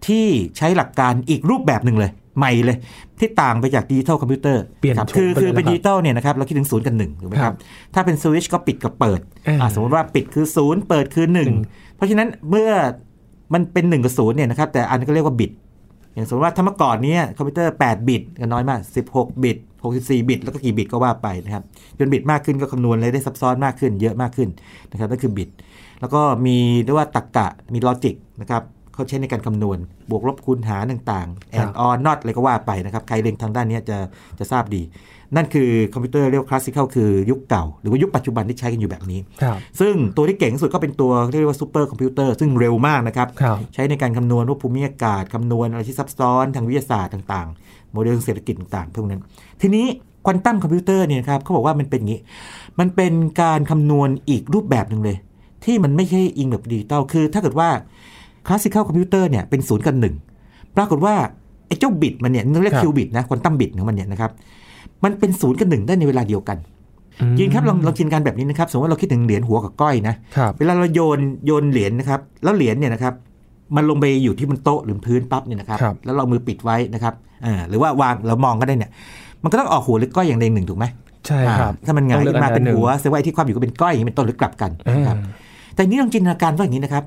ที่ใช้หลักการอีกรูปแบบหนึ่งเลย ใหม่เลย ที่ต่างไปจากดิจิตอลคอมพิวเตอร์เปลี่ยนครับโฉมคือไปคือเลยเป็นนะครับดิจิตอลเนี่ยนะครับเราคิดถึงศูนย์กับหนึ่งถูกไหมคครัรับบถ้าเป็นสวิตช์ก็ปิดกับเปิดเอออะสมมติว่าปิดคือศูนย์เปิดคือหนึ่งอืมเพราะฉะนั้นเมื่อมันเป็น1กับ0เนี่ยนะครับแต่อันนั้นก็เรียกว่าบิตอย่างสมมติว่าถ้าเมื่อก่อนเนี้ยคอมพิวเตอร์ 8 บิตก็น้อยมาก 16 บิต 64 บิต แล้วก็กี่บิตก็ว่าไปนะครับจนบิตมากขึ้นก็คำนวณอะไรได้ซับซ้อนมากขึ้น เยอะมากขึ้นนะครับนั่นคือบิต แล้วก็มีเรียกว่าตรรกะมี logic นะครับเขาใช้ในการคำนวณ บวกลบคูณหารต่างๆครับ and or not อะไรก็ว่าไปนะครับ ใครเรียนทางด้านเนี้ยจะจะทราบดี นั่นคือคอมพิวเตอร์เรียกว่าคลาสสิคคือยุคเก่า หรือว่ายุคปัจจุบันที่ใช้กันอยู่แบบนี้ครับซึ่งตัวที่เก่งที่สุดก็เป็นตัวเรียกว่าซูเปอร์คอมพิวเตอร์ซึ่งเร็วมากนะครับครับใช้ในการคำนวณว่าภูมิอากาศคำนวณอะไรที่ซับซ้อนทางวิทยาศาสตร์ต่างๆ โมเดลเศรษฐกิจต่างๆพวกนั้น ทีนี้ควอนตัมคอมพิวเตอร์เนี่ยนะครับเขาบอกว่ามันเป็นอย่างนี้ มันเป็นการคำนวณอีกรูปแบบหนึ่งเลย ที่มันไม่ใช่อิงแบบดิจิตอลคือ ถ้าเกิดว่า classical computer เนี่ยเป็นศูนย์กับหนึ่งปรากฏว่าไอ้เจ้าบิตมันเนี่ยเราเรียกครับ qubit นะ quantum bit ของมันเนี่ยนะครับมันเป็นศูนย์กับหนึ่งได้ในเวลาเดียวกันอืมยินครับลองลองจินตนาการแบบนี้นะครับ สมมติว่าเราคิดถึงเหรียญหัวกับก้อยนะครับเวลาเราโยนโยนเหรียญนะครับ แล้วเหรียญเนี่ยนะครับมันลงไปอยู่ที่บนโต๊ะหรือพื้นปั๊บเนี่ยนะครับครับแล้วเราเอามือปิดไว้นะครับอ่าหรือว่าวางเรามองก็ได้เนี่ย มันก็ต้องออกหัวหรือก้อยอย่างใดหนึ่งถูกไหมใช่ครับอ่าถ้ามันหงายต้องเลือกขึ้นมาอันเป็นหนึ่งหัวแสดงว่าไอ้ที่คว่ำอยู่ก็เป็นก้อยอย่างนี้เป็นต้นหรือกลับกันอ่านะครับ แต่นี่ลองจินตนาการว่าอย่างนี้นะครับ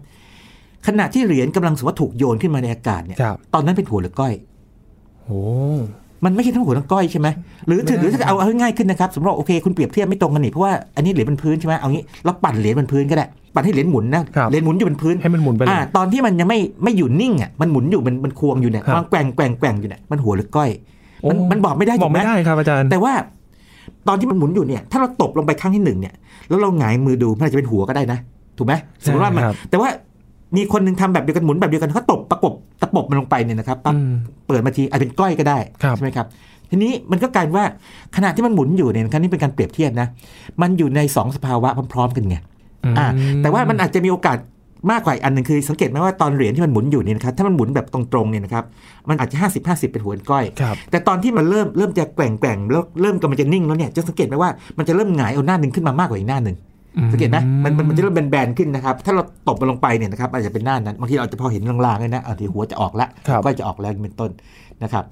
ขณะที่เหรียญกำลังสมมติว่าถูกโยนขึ้นมาในอากาศเนี่ยครับตอนนั้นเป็นหัวหรือก้อยโอ้มันไม่ใช่ทั้งหัวทั้งก้อยใช่ไหมหรือถือหรือถ้าเอาเอาให้ง่ายขึ้นนะครับสมมติว่าโอเคคุณเปรียบเทียบไม่ตรงกันนี่เพราะว่าอันนี้เหรียญบนพื้นใช่ไหมเอางี้เราปั่นเหรียญบนพื้นก็ได้ปั่นให้เหรียญหมุนนะครับเหรียญหมุนอยู่บนพื้นให้มันหมุนไปเลยอ่าตอนที่มันยังไม่ไม่อยู่นิ่งอะมันหมุนอยู่มันมันควงอยู่เนี่ยครับมันแกว่งแกว่งแกว่งอยู่เนี่ยมันหัวหรือก้อยมันโอ้มันบอกไม่ได้บอกไม่ถูกหได้ครับอาจารย์แต่ว่า ตอนที่มันหมุนอยู่เนี่ยถ้าเราตบลงไปครั้งที่หนึ่งเนี่ยแล้วเราหงายมือดูมันอาจจะเป็นหัวก็ได้นะ ถูกไหมสมมติว่ามันใช่ครับแต่ว่ามีคนหนึงทำแบบเดียวกันหมุนแบบเดียวกันเขาตบประกบตะปบมันลงไปเนี่ยนะครับปั๊บอืมเปิดมาทีอาจเป็นก้อยก็ได้ครับใช่ไหมครับทีนี้มันก็กลายเป็นว่าขณะที่มันหมุนอยู่เนี่ยนะครับนี่เป็นการเปรียบเทียบนะมันอยู่ในสองสภาวะพร้อม ๆ กันไงอ่าแต่ว่ามันอาจจะมีโอกาสมากกว่าอีกอันหนึ่งคือสังเกตไหมว่าตอนเหรียญที่มันหมุนอยู่เนี่ยนะครับถ้ามันหมุนแบบตรงๆเนี่ยนะครับมันอาจจะ 50 50 เป็นหัวเป็นก้อยครับแต่ตอนที่มันเริ่มเริ่มจะแกว่งแกว่งแล้วเริ่มกำลังจะนิ่งแล้วเนี่ยจะสังเกตไหมว่ามันจะเริ่มหงายเอาหน้าหนึ่งขึ้นมามากกว่าอีกหน้าหนึ่ง สังเกตไหมมันมันมันจะเริ่มแบนๆขึ้นนะครับ ถ้าเราตบมันลงไปเนี่ยนะครับอาจจะเป็นหน้านั้นบางทีเราอาจจะพอเห็นลางๆเลยนะเอาทีหัวจะออกละครับก็จะออกแล้วเป็นต้นนะครับ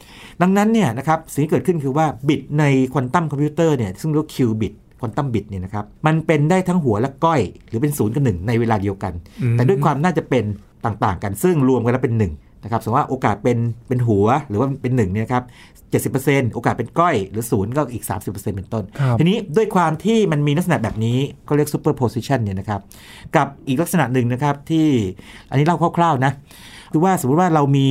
ดังนั้นเนี่ยนะครับสิ่งที่เกิดขึ้นคือว่าบิตในควอนตัมคอมพิวเตอร์เนี่ยซึ่งเรียกว่า qubit quantum bit เนี่ยนะครับมันเป็นได้ทั้งหัวและก้อย หรือเป็นศูนย์กับหนึ่งในเวลาเดียวกันอืมแต่ด้วยความน่าจะเป็นต่างๆ กันซึ่งรวมกันแล้วเป็นหนึ่ง นะครับสมมติว่าโอกาสเป็นเป็นหัวหรือว่าเป็นหนึ่งเนี่ยนะครับ70%โอกาสเป็นก้อยหรือศูนย์ก็อีก30%เป็นต้นครับทีนี้ด้วยความที่มันมีลักษณะแบบนี้ก็เรียก superposition เนี่ยนะครับกับอีกลักษณะหนึ่งนะครับที่อันนี้เล่าคร่าวๆนะคือว่าสมมติว่าเรามี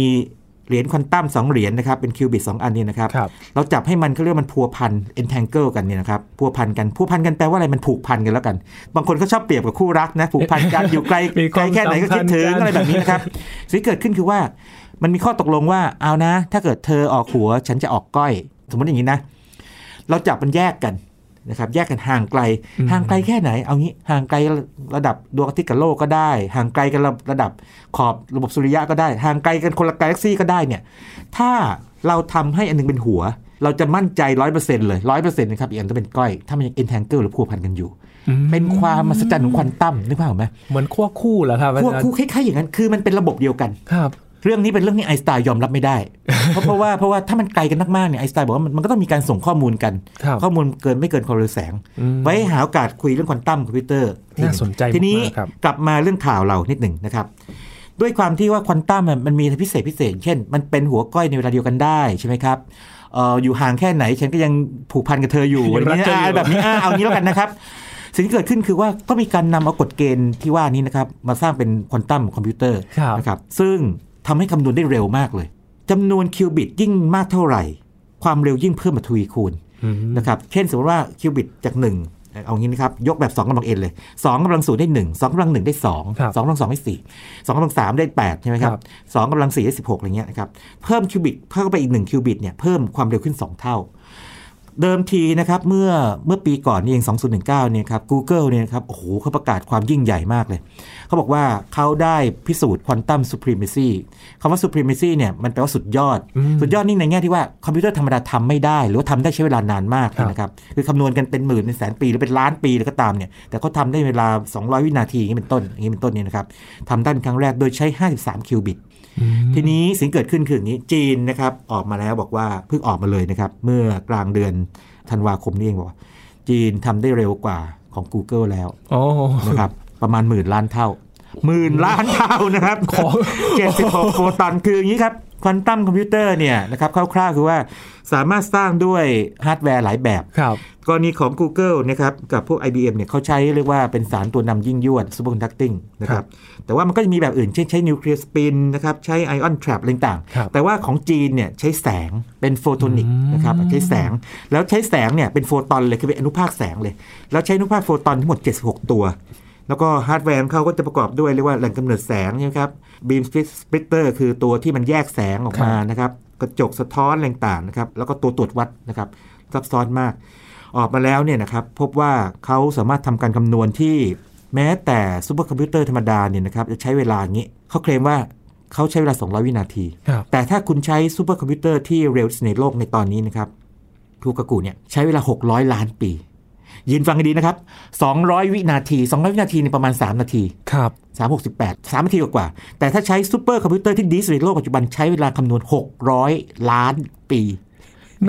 เหรียญควอนตัมสองเหรียญนะครับเป็นคิวบิตสองอันเนี่ยนะครับครับเราจับให้มันเขาเรียกว่ามันพัวพัน entangle กันเนี่ยนะครับพัวพันกันพัวพันกันแปลว่าอะไรมันผูกพันกันแล้วกัน บางคนเขาชอบเปรียบกับคู่รักนะผูกพันกันอยู่ไกลมีคไกลวามแค่ไหนก็คิดถึงสัมพันธ์กันอะไรแบบนี้นะครับสิ่งที่เกิดขึ้นคือว่ามันมีข้อตกลงว่าเอานะ ถ้าเกิดเธอออกหัวฉันจะออกก้อย สมมติอย่างนี้นะ เราจับมันแยกกัน นะครับแยกกันห่างไกลอืมห่างไกลแค่ไหน เอางี้ห่างไกลระดับดวงอาทิตย์กับโลกก็ได้ ห่างไกลกันระดับขอบระบบสุริยะก็ได้ ห่างไกลกันคนละกาแล็กซี่ก็ได้เนี่ยถ้าเราทำให้อันหนึงเป็นหัว เราจะมั่นใจร้อยเปอร์เซ็นต์เลยร้อยเปอร์เซ็นต์นะครับอีกอันต้องเป็นก้อย ถ้ามันยัง entangle หรือพัวพันกันอยู่อืมเป็นความมหัศจรรย์ของควอนตัมนึกภาพออกไหมเหมือนขั้วคู่เหรอครับอาจารย์คู่คล้ายๆอย่างนั้นคือมันเป็นระบบเดียวกันครับเรื่องนี้เป็นเรื่องที่ไอน์สไตน์ยอมรับไม่ได้ เพราะเพราะว่าเพราะว่าถ้ามันไกลกันมากๆเนี่ยไอน์สไตน์บอกว่ามันมันก็ต้องมีการส่งข้อมูลกันครับข้อมูลเกินไม่เกินความเร็วแสงอืมไว้หาโอกาสคุยเรื่องควอนตัมคอมพิวเตอร์ทีหลังน่าสนใจทีนี้มากครับกลับมาเรื่องข่าวเรานิดหนึ่งนะครับ ด้วยความที่ว่าควอนตัมอะมันมีพิเศษพิเศษ เช่น มันเป็นหัวก้อยในเวลาเดียวกันได้ใช่ไหมครับเอ่ออยู่ห่างแค่ไหนฉันก็ยังผูกพันกับเธออยู่ยังอะไรรักเงี้ยเธออยู่อ่าแบบนี้อ่าเอางี้แล้วกันนะครับสิ่งที่เกิดขึ้นคือว่าก็มีการนำเอากฎเกณฑ์ที่ว่านี้นะครับมาสร้างเป็นควอนตัมคอมพิวเตอร์ครับนะครับซึ่ง ทำให้คำนวณได้เร็วมากเลยจำนวน qubit ยิ่งมากเท่าไหร่ ความเร็วยิ่งเพิ่มมาทวีคูณอืมนะครับเช่นสมมติว่า qubit จาก 1เอางี้นะครับ ยกแบบ 2กำลัง n เลย 2กำลังศูนย์ได้ 1 2กำลัง 1 ได้2ครับ2กำลัง 2 ได้ 4 2กำลัง 3 ได้ 8 ใช่ไหมครับครับ2กำลัง 4 ได้ 16 อะไรเงี้ยนะครับ เพิ่ม qubit เพิ่มเข้าไปอีก 1 qubit เนี่ย เพิ่มความเร็วขึ้น 2 เท่า เดิมทีนะครับเมื่อเมื่อปีก่อนนี่เอง 2019 เนี่ยครับ Google เนี่ยนะครับโอ้โหเขาประกาศความยิ่งใหญ่มากเลย เขาบอกว่าเขาได้พิสูจน์ quantum supremacy คำว่าซูเปรม c y เนี่ยมันแปลว่าสุดยอดอืมสุดยอดนี่ในแง่ที่ว่าคอมพิวเตอร์ธรรมดาทำไม่ได้ หรือว่าทำได้ใช้เวลานานมากครับนะครับ คือคำนวณกันเป็นหมื่นเป็นแสนปี หรือเป็นล้านปีหรือก็ตามเนี่ยแต่เขาทำได้เวลา 200 วินาทีอย่างนี้เป็นต้นอย่างนี้เป็นต้นเนี่ยนะครับทำได้เป็นครั้งแรกโดยใช้ 53 คิวบิตอืม ทีนี้สิ่งเกิดขึ้นคืออย่างนี้จีนนะครับออกมาแล้วบอกว่าเพิ่งออกมาเลยนะครับ เมื่อกลางเดือนธันวาคมนี่เองบอกว่า จีนทำได้เร็วกว่าของ Google แล้วอ๋อนะครับประมาณหมื่นล้านเท่าหมื่นล้านเท่านะครับขอ76โฟตอนคืออย่างนี้ครับ ควอนตัมคอมพิวเตอร์เนี่ยนะครับคร่าวๆ คือว่าสามารถสร้างด้วยฮาร์ดแวร์หลายแบบครับกรณีของ Google นะครับกับพวก IBM เนี่ยเขาใช้เรียกว่าเป็นสารตัวนำยิ่งยวด superconducting นะครับครัรับแต่ว่ามันก็จะมีแบบอื่น เช่นใช้ nuclear spin นะครับใช้ ion trap อะไรต่างๆครับแต่ว่าของจีนเนี่ยใช้แสงเป็น photonic อืมนะครับใช้แสงแล้วใช้แสงเนี่ยเป็นโฟตอนเลยคือเป็นอนุภาคแสงเลย แล้วใช้อนุภาคโฟตอนทั้งหมด 76 ตัว แล้วก็ฮาร์ดแวร์ของเขาก็จะประกอบด้วยเรียกว่าแหล่งกำเนิดแสงใช่ไหมครับ beam splitter คือตัวที่มันแยกแสงออกมานะครับกระจกสะท้อนอะไรต่างๆนะครับแล้วก็ตัวตรวจวัดนะครับซับซ้อนมาก ออกมาแล้วเนี่ยนะครับพบว่าเขาสามารถทำการคำนวณที่แม้แต่ซูเปอร์คอมพิวเตอร์ธรรมดาเนี่ยนะครับจะใช้เวลาอย่างนี้เขาเคลมว่าเขาใช้เวลา 200 วินาทีครับแต่ถ้าคุณใช้ซูเปอร์คอมพิวเตอร์ที่เร็วที่สุดในโลกในตอนนี้นะครับทูกากูเนี่ยใช้เวลา 600 ล้านปี ยีนฟังให้ดีนะครับ 200 วินาที 200 วินาทีในประมาณ 3 นาที ครับ 368 3 นาทีกว่าๆแต่ถ้าใช้ซูเปอร์คอมพิวเตอร์ที่ดีที่สุดในโลกปัจจุบันใช้เวลาคำนวณ 600 ล้านปี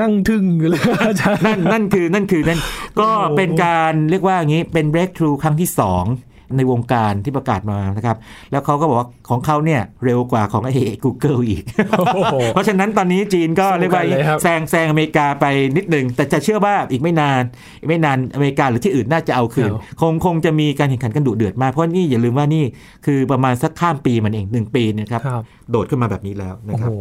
นั่งทึ่งอยู่เลยอาจารย์นั่นนั่นคือนั่นคือนั่นก็โอ้โหเป็นการเรียกว่าอย่างนี้เป็น breakthrough ครั้งที่2 ในวงการที่ประกาศมานะครับ แล้วเขาก็บอกว่าของเขาเนี่ยเร็วกว่าของไอ้ Google อีกโอ้โหเพราะฉะนั้นตอนนี้จีนก็สู้กันเรียกว่าเลยครับแซงแซงอเมริกาไปนิดหนึ่งแต่จะเชื่อว่าอีกไม่นาน อีกไม่นานอเมริกาหรือที่อื่นน่าจะเอาคืน คงคงจะมีการแข่งขันกันดุเดือดมากเพราะนี่อย่าลืมว่านี่คือประมาณสักข้ามปีมันเองหนึ่งปีเนะครับครับโดดขึ้นมาแบบนี้แล้วนะโอ้ครับโห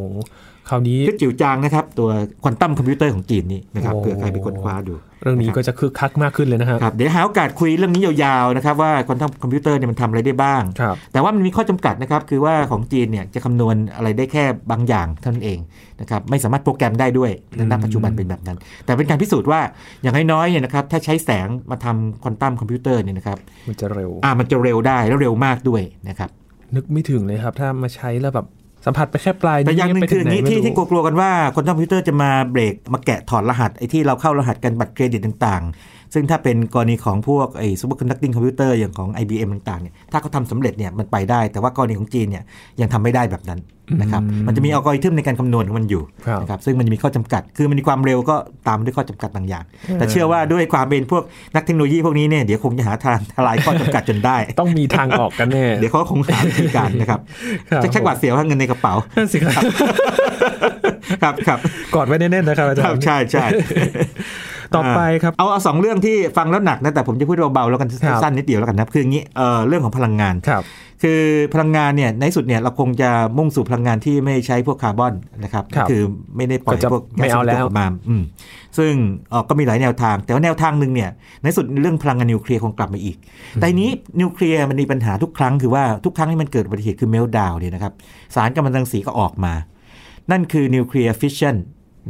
คราวนี้คือจิ่วจางนะครับ ตัวควอนตัมคอมพิวเตอร์ของจีนนี่นะครับโอ้เผื่อใครไปค้นคว้าดู เรื่องนี้ก็จะคึกคักมากขึ้นเลยนะครับครับเดี๋ยวหาโอกาสคุยเรื่องนี้ยาวๆนะครับว่าควอนตัมคอมพิวเตอร์เนี่ยมันทำอะไรได้บ้างครับแต่ว่ามันมีข้อจำกัดนะครับคือว่าของจีนเนี่ยจะคำนวณอะไรได้แค่บางอย่างเท่านั้นเองนะครับไม่สามารถโปรแกรมได้ด้วยในณปัจจุบันเป็นแบบนั้น แต่เป็นการพิสูจน์ว่าอย่างน้อยๆเนี่ยนะครับถ้าใช้แสงมาทำควอนตัมคอมพิวเตอร์เนี่ยนะครับมันจะเร็วอ่ามันจะเร็วได้แล้วเร็วมากด้วยนะครับนึกไม่ถึงเลยครับ ถ้ามาใช้แล้วแบบ สัมผัสไปแค่ปลายแต่อย่างหนึ่งไปคือถึอย่างนี้ไหที่ไม่รู้ที่กลัวๆกันว่าควอนตัมคอมพิวเตอร์จะมาเบรกมาแกะถอดรหัสไอ้ที่เราเข้ารหัสกันบัตรเครดิตต่างๆซึ่งถ้าเป็นกรณีของพวกไอ้ superconducting computer อย่างของ IBM ต่างๆเนี่ยถ้าเขาทำสำเร็จเนี่ยมันไปได้ แต่ว่ากรณีของจีนเนี่ยยังทำไม่ได้แบบนั้นนะครับอืมมันจะมีอัลกอริทึมในการคำนวณของมันอยู่ครับนะครับซึ่งมันจะมีข้อจำกัด คือมันมีความเร็วก็ตามด้วยข้อจำกัดบางอย่าง แต่เชื่อว่าด้วยความเป็นพวกนักเทคโนโลยีพวกนี้เนี่ยเดี๋ยวคงจะหาทางทลายข้อจำกัดจนได้ ต้องมีทางออกกันแน่เดี๋ยวเขาคงหาวิธีการนะครับครับจะชักหวาดเสียวว่าเงินในกระเป๋านั่นสิครับครับครับกอดไว้แน่นๆนะครับอาจาครัรบย์ใช่ใช่ ต่อไปครับ เอาเอาสองเรื่องที่ฟังแล้วหนักนะแต่ผมจะพูดเบาๆแล้วกันครับสั้นๆนิดเดียวแล้วกันนะคืออย่างนี้เอ่อเรื่องของพลังงานครับคือพลังงานเนี่ยในที่สุดเนี่ยเราคงจะมุ่งสู่พลังงานที่ไม่ใช้พวกคาร์บอนนะครับครับคือไม่ได้ปล่อยก็จะพวกไม่เอาแล้วก๊สออกมาอืมซึ่งเอ่อก็มีหลายแนวทาง แต่ว่าแนวทางหนึ่งเนี่ยในที่สุดเรื่องพลังงานนิวเคลียร์คงกลับมาอีก แต่ทีนี้นิวเคลียร์มันมีปัญหาทุกครั้งคือว่าทุกครั้งที่มันเกิดอุบัติเหตุคือ meltdown เนี่ยนะครับสารกัมมันตรังสีก็ออกมา นั่นคือนิวเคลียร์ฟิชชัน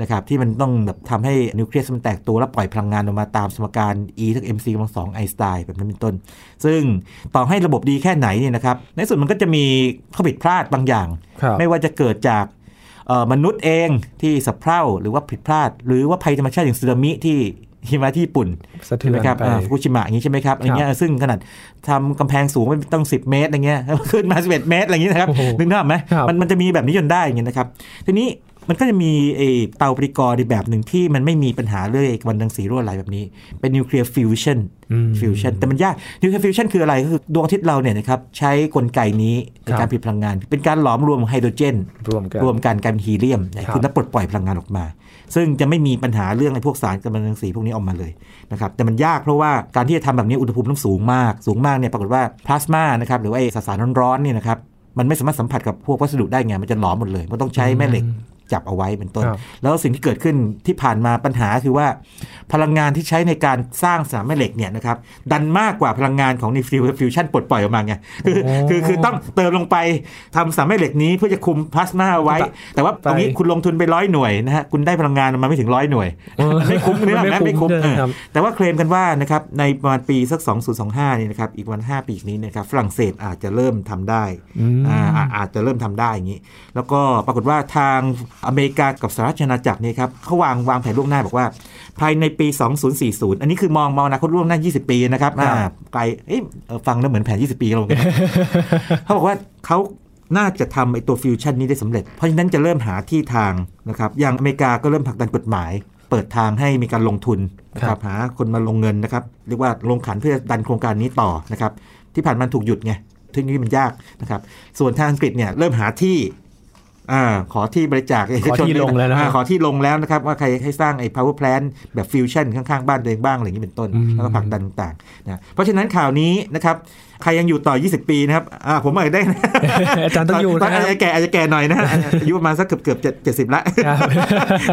นะครับที่มันต้องแบบทำให้นิวเคลียสมันแตกตัวแล้วปล่อยพลังงานออกมาตามสมการ E เท่ากับ mc กำลังสองไอน์สไตน์แบบนั้นเป็นต้น ซึ่งต่อให้ระบบดีแค่ไหนเนี่ยนะครับในที่สุดมันก็จะมีข้อผิดพลาดบางอย่างครับไม่ว่าจะเกิดจากเอ่อมนุษย์เองที่สะเพร่าหรือว่าผิดพลาด หรือว่าภัยธรรมชาติอย่างสึนามิที่หิมะที่ญี่ปุ่นสะเทืใช่อไหมนครับไปอ่าฟุกุชิมะอย่างนี้ใช่ไหมครับอะไรเงี้ยซึ่งขนาดทำกำแพงสูงไม่ต้อง 10 เมตรอะไรเงี้ยขึ้นมา 11 เมตรอะไรอย่างนี้นะครับโอ้โหนึกภาพไหมครับมันมันจะมีแบบนี้จนได้อย่างเงี้ยนะครับ ทีนี้ มันก็จะมีไอ้เตาปฏิกรณ์ในแบบหนึ่งที่มันไม่มีปัญหาเรื่องไอ้กัมมันตรังสีรั่วไหลแบบนี้ เป็นนิวเคลียร์ฟิวชั่นอืมฟิวชั่นแต่มันยากนิวเคลียร์ฟิวชั่นคืออะไรก็คือดวงอาทิตย์เราเนี่ยนะครับใช้กลไกนี้ในครัการบผลิตพลังงาน เป็นการหลอมรวมไฮโดรเจน รวมกันรวมกันกลายเป็นฮีเลียมเนี่ยครับคือแล้วปลดปล่อยพลังงานออกมา ซึ่งจะไม่มีปัญหาเรื่องไอ้พวกสารกัมมันตรังสีพวกนี้ออกมาเลยนะครับแต่มันยากเพราะว่าการที่จะทำแบบนี้อุณหภูมิต้องสูงมาก สูงมากเนี่ยปรากฏว่าพลาสมานะครับหรือว่าไอ้สสารร้อนๆเนี่ยนะครับมันไม่สามารถสัมผัสกับพวกวัสดุได้ไงมันจะหลอมหมดเลยมันต้องใช้แม่เหล็ก จับเอาไว้เป็นต้นครับแล้วสิ่งที่เกิดขึ้นที่ผ่านมาปัญหาคือว่า พลังงานที่ใช้ในการสร้างสนามแม่เหล็กเนี่ยนะครับดันมากกว่าพลังงานของนิฟิวฟิวชั่นปลดปล่อยออกมาไงคือโอ้คือคือต้องเติมลงไปทำสนามแม่เหล็กนี้เพื่อจะคุมพลาสมาเอาไว้ แต่ว่าตรงนี้คุณลงทุนไปร้อยหน่วยนะฮะคุณได้พลังงานมาไม่ถึงร้อยหน่วยเออไม่คุ้มเนอะมันไม่ไม่คุ้มคุ้มเออครับแต่ว่าเคลมกันว่านะครับในประมาณปีสัก 2025นี่นะครับอีกวัน 5 ปีอีกนี้นะครับฝรั่งเศสอาจจะเริ่มทำได้อืมอ่าอาอาจจะเริ่มทำได้อย่างนี้ แล้วก็ปรากฏว่าทางอเมริกากับสหราชอาณาจักรเนี่ยครับเขาวางวางแผนล่วงหน้าบอกว่า ภายในปี 2040 อันนี้คือมองมองอนาคตล่วงหน้า 20 ปีนะครับครับอ่าไกลเอ๊ะเออฟังแล้วเหมือนแผน 20 ปีเราเหมือนกันเขาบอกว่าเขาน่าจะทำไอ้ตัวฟิวชั่นนี้ได้สำเร็จ เพราะฉะนั้นจะเริ่มหาที่ทางนะครับ อย่างอเมริกาก็เริ่มผลักดันกฎหมาย เปิดทางให้มีการลงทุนนะคครัรับบหาคนมาลงเงินนะครับ เรียกว่าลงขันเพื่อดันโครงการนี้ต่อนะครับ ที่ผ่านมาถูกหยุดไงทีนี้มันยากนะครับ ส่วนทางอังกฤษเนี่ยเริ่มหาที่ อ่าขอที่บริจาคเอกชนขอที่ลงแล้วนะอ่าขอที่ลงแล้วนะครับ ว่าใครให้สร้างไอ้ power plant แบบฟิวชั่นข้างๆ บ้านตัวเองบ้างอะไรอย่างนี้เป็นต้นอืมแล้วก็ผลักดันต่างๆนะเพราะฉะนั้นข่าวนี้นะครับใครยังอยู่ต่อ 20 ปีนะครับอ่าผมอาจจะได้นะอาจารย์ต้องอยู่ตอนนะครับอาจจะแก่อาจจะแก่หน่อยนะฮะอายุประมาณสักเกือบเกือบเจ็ดสิบละครับ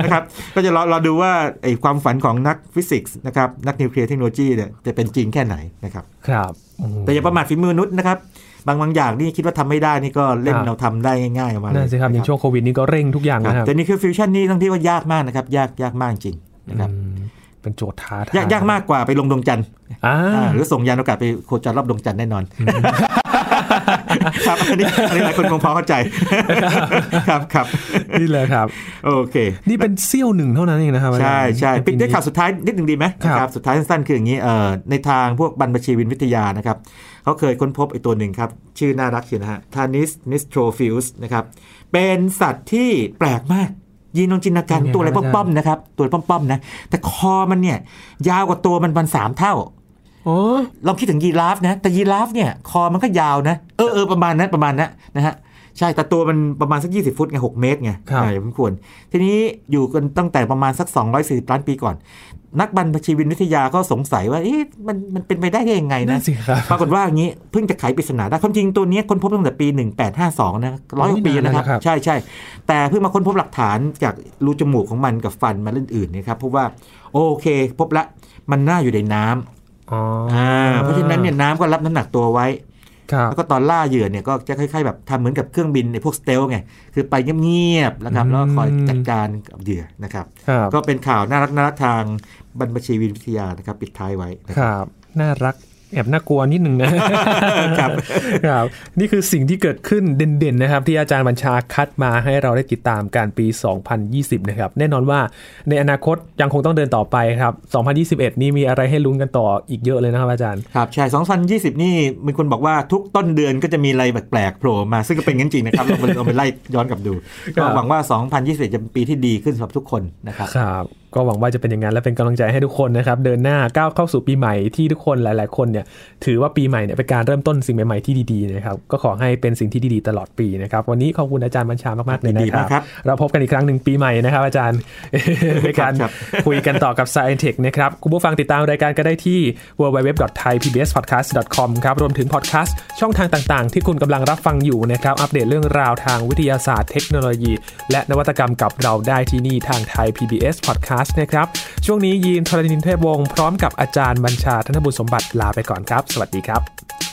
นะครับก็จะรอรอดูว่าไอ้ความฝันของนักฟิสิกส์นะครับนักนิวเคลียร์เทคโนโลยีเนี่ยจะเป็นจริงแค่ไหนนะครับครับโอ้โหแต่อย่าประมาทฝีมือมนุษย์นะครับ บางบางอย่างนี่คิดว่าทำไม่ได้นี่ก็เล่นครับเราทำได้ง่ายๆออกมาเลยนั่นสิครับอย่างช่วงโควิดนี้ก็เร่งทุกอย่างครับนะครับแต่นี่คือฟิวชั่นนี่ต้องที่ว่ายากมากนะครับ ยากยากมากจริงนะครับอืมเป็นโจทย์ท้าทายยากยากมากกว่าไปลงดวงจันทร์อ่าอ่าหรือส่งยานอวกาศไปโคจรรอบดวงจันทร์แน่นอนครับอันนี้อันนี้หลายคนคงพอเข้าใจครับครับนี่เลยครับ โอเค นี่เป็นเสี้ยวหนึ่งเท่านั้นเองนะครับ ใช่ใช่อาจารย์ปิดด้วยข่าวสุดท้ายนิดหนึ่งดีไหมครับนะสุดท้ายสั้นๆคืออย่างนี้เอ่อในทางพวกบรรพชีวินวิทยานะครับ เขาเคยค้นพบไอ้ตัวหนึ่งครับ ชื่อน่ารักเชียวนะฮะ Tanystropheus นะครับ เป็นสัตว์ที่แปลกมากยีนลองจินตนาการตัวอะไรป้อมๆนะครับ ตัวป้อมๆนะ แต่คอมันเนี่ย ยาวกว่าตัวมันมันสามเท่าโอ้ลองคิดถึงยีราฟนะ แต่ยีราฟเนี่ย คอมันก็ยาวนะ เออเออประมาณนั้นประมาณนั้นนะฮะใช่ แต่ตัวมันประมาณสัก 20 ฟุตไง6เมตรไงครับใช่ผมควร ทีนี้อยู่กันตั้งแต่ประมาณสัก 240ล้านปีก่อน นักบรรพชีวินวิทยาก็สงสัยว่าเอ๊ะมันมันเป็นไปได้ยังไงนั่นะนสิครับปรากฏว่าอย่างนี้เพิ่งจะไขปริศนาได้ความจริงตัวเนี้ยค้นพบตั้งแต่ปี 1852 นะร้อยกว่าปีนะครับโอ้ยนานแล้วนะครับ ใช่ใช่แต่เพิ่งมาค้นพบหลักฐานจากรูจมูกของมันกับฟันมาเรื่องอื่นๆนะครับพบว่าโอเค พบละมันน่าอยู่ในน้ำอ๋ออ่าเพราะฉะนั้นเนี่ยน้ำก็รับน้ำหนักตัวไว้ครับ แล้วก็ตอนล่าเหยื่อเนี่ยก็จะคล้ายๆแบบทำเหมือนกับเครื่องบินในพวกสเตลไงคือไปเงียบๆนะครับแล้วก็คอยจัดการกับเหยื่อนะครับครับก็เป็นข่าวน่ารักน่ารักทางบรรพชีวินวิทยานะครับ ปิดท้ายไว้นะคครับรับน่ารัก แอบน่ากลัวนิดหนึ่งนะครับครับนี่คือสิ่งที่เกิดขึ้นเด่นๆนะครับ ที่อาจารย์บัญชาคัดมาให้เราได้ติดตามการปี 2020 นะครับ แน่นอนว่าในอนาคตยังคงต้องเดินต่อไปครับ 2021 นี่มีอะไรให้ลุ้นกันต่ออีกเยอะเลยนะครับอาจารย์ ครับ ใช่ 2020 นี่มีคนบอกว่าทุกต้นเดือนก็จะมีอะไรแปลกๆโผล่มาซึ่งก็เป็นงั้นจริงนะครับเราไปเราไปไล่ย้อนกลับดูครัก็บหวังว่า 2021 จะเป็นปีที่ดีขึ้นสำหรับทุกคนนะครับครับ ก็หวังว่าจะเป็นอย่างนั้นและเป็นกำลังใจให้ทุกคนนะครับ เดินหน้าก้าวเข้าสู่ปีใหม่ที่ทุกคนหลาย ๆ คนเนี่ยถือว่าปีใหม่เนี่ยเป็นการเริ่มต้นสิ่งใหม่ ๆ ที่ดี ๆ นะครับ ก็ขอให้เป็นสิ่งที่ดี ๆ ตลอดปีนะครับ วันนี้ขอบคุณอาจารย์บัญชามาก ๆ เลยนะดีคมากครัรับ เราพบกันอีกครั้งหนึ่งปีใหม่นะครับ อาจารย์ในการครับคุยกันต่อกับ Science Tech นะครับคุณผู้ฟังติดตามรายการก็ได้ที่ www.thaipbspodcast.com ครับรวมถึงพอดแคสต์ช่องทางต่าง ๆ ที่คุณกำลังรับฟังอยู่นะครับอัปเดตเรื่องราวทางวิทยาศาสตร์เทคโนโลยี และนวัตกรรมกับเราได้ที่นี่ทางไทย PBS Podcast นะครับ ช่วงนี้ยีนทรณินเทพวงศ์พร้อมกับอาจารย์บัญชาธนบุตรสมบัติลาไปก่อนครับ สวัสดีครับ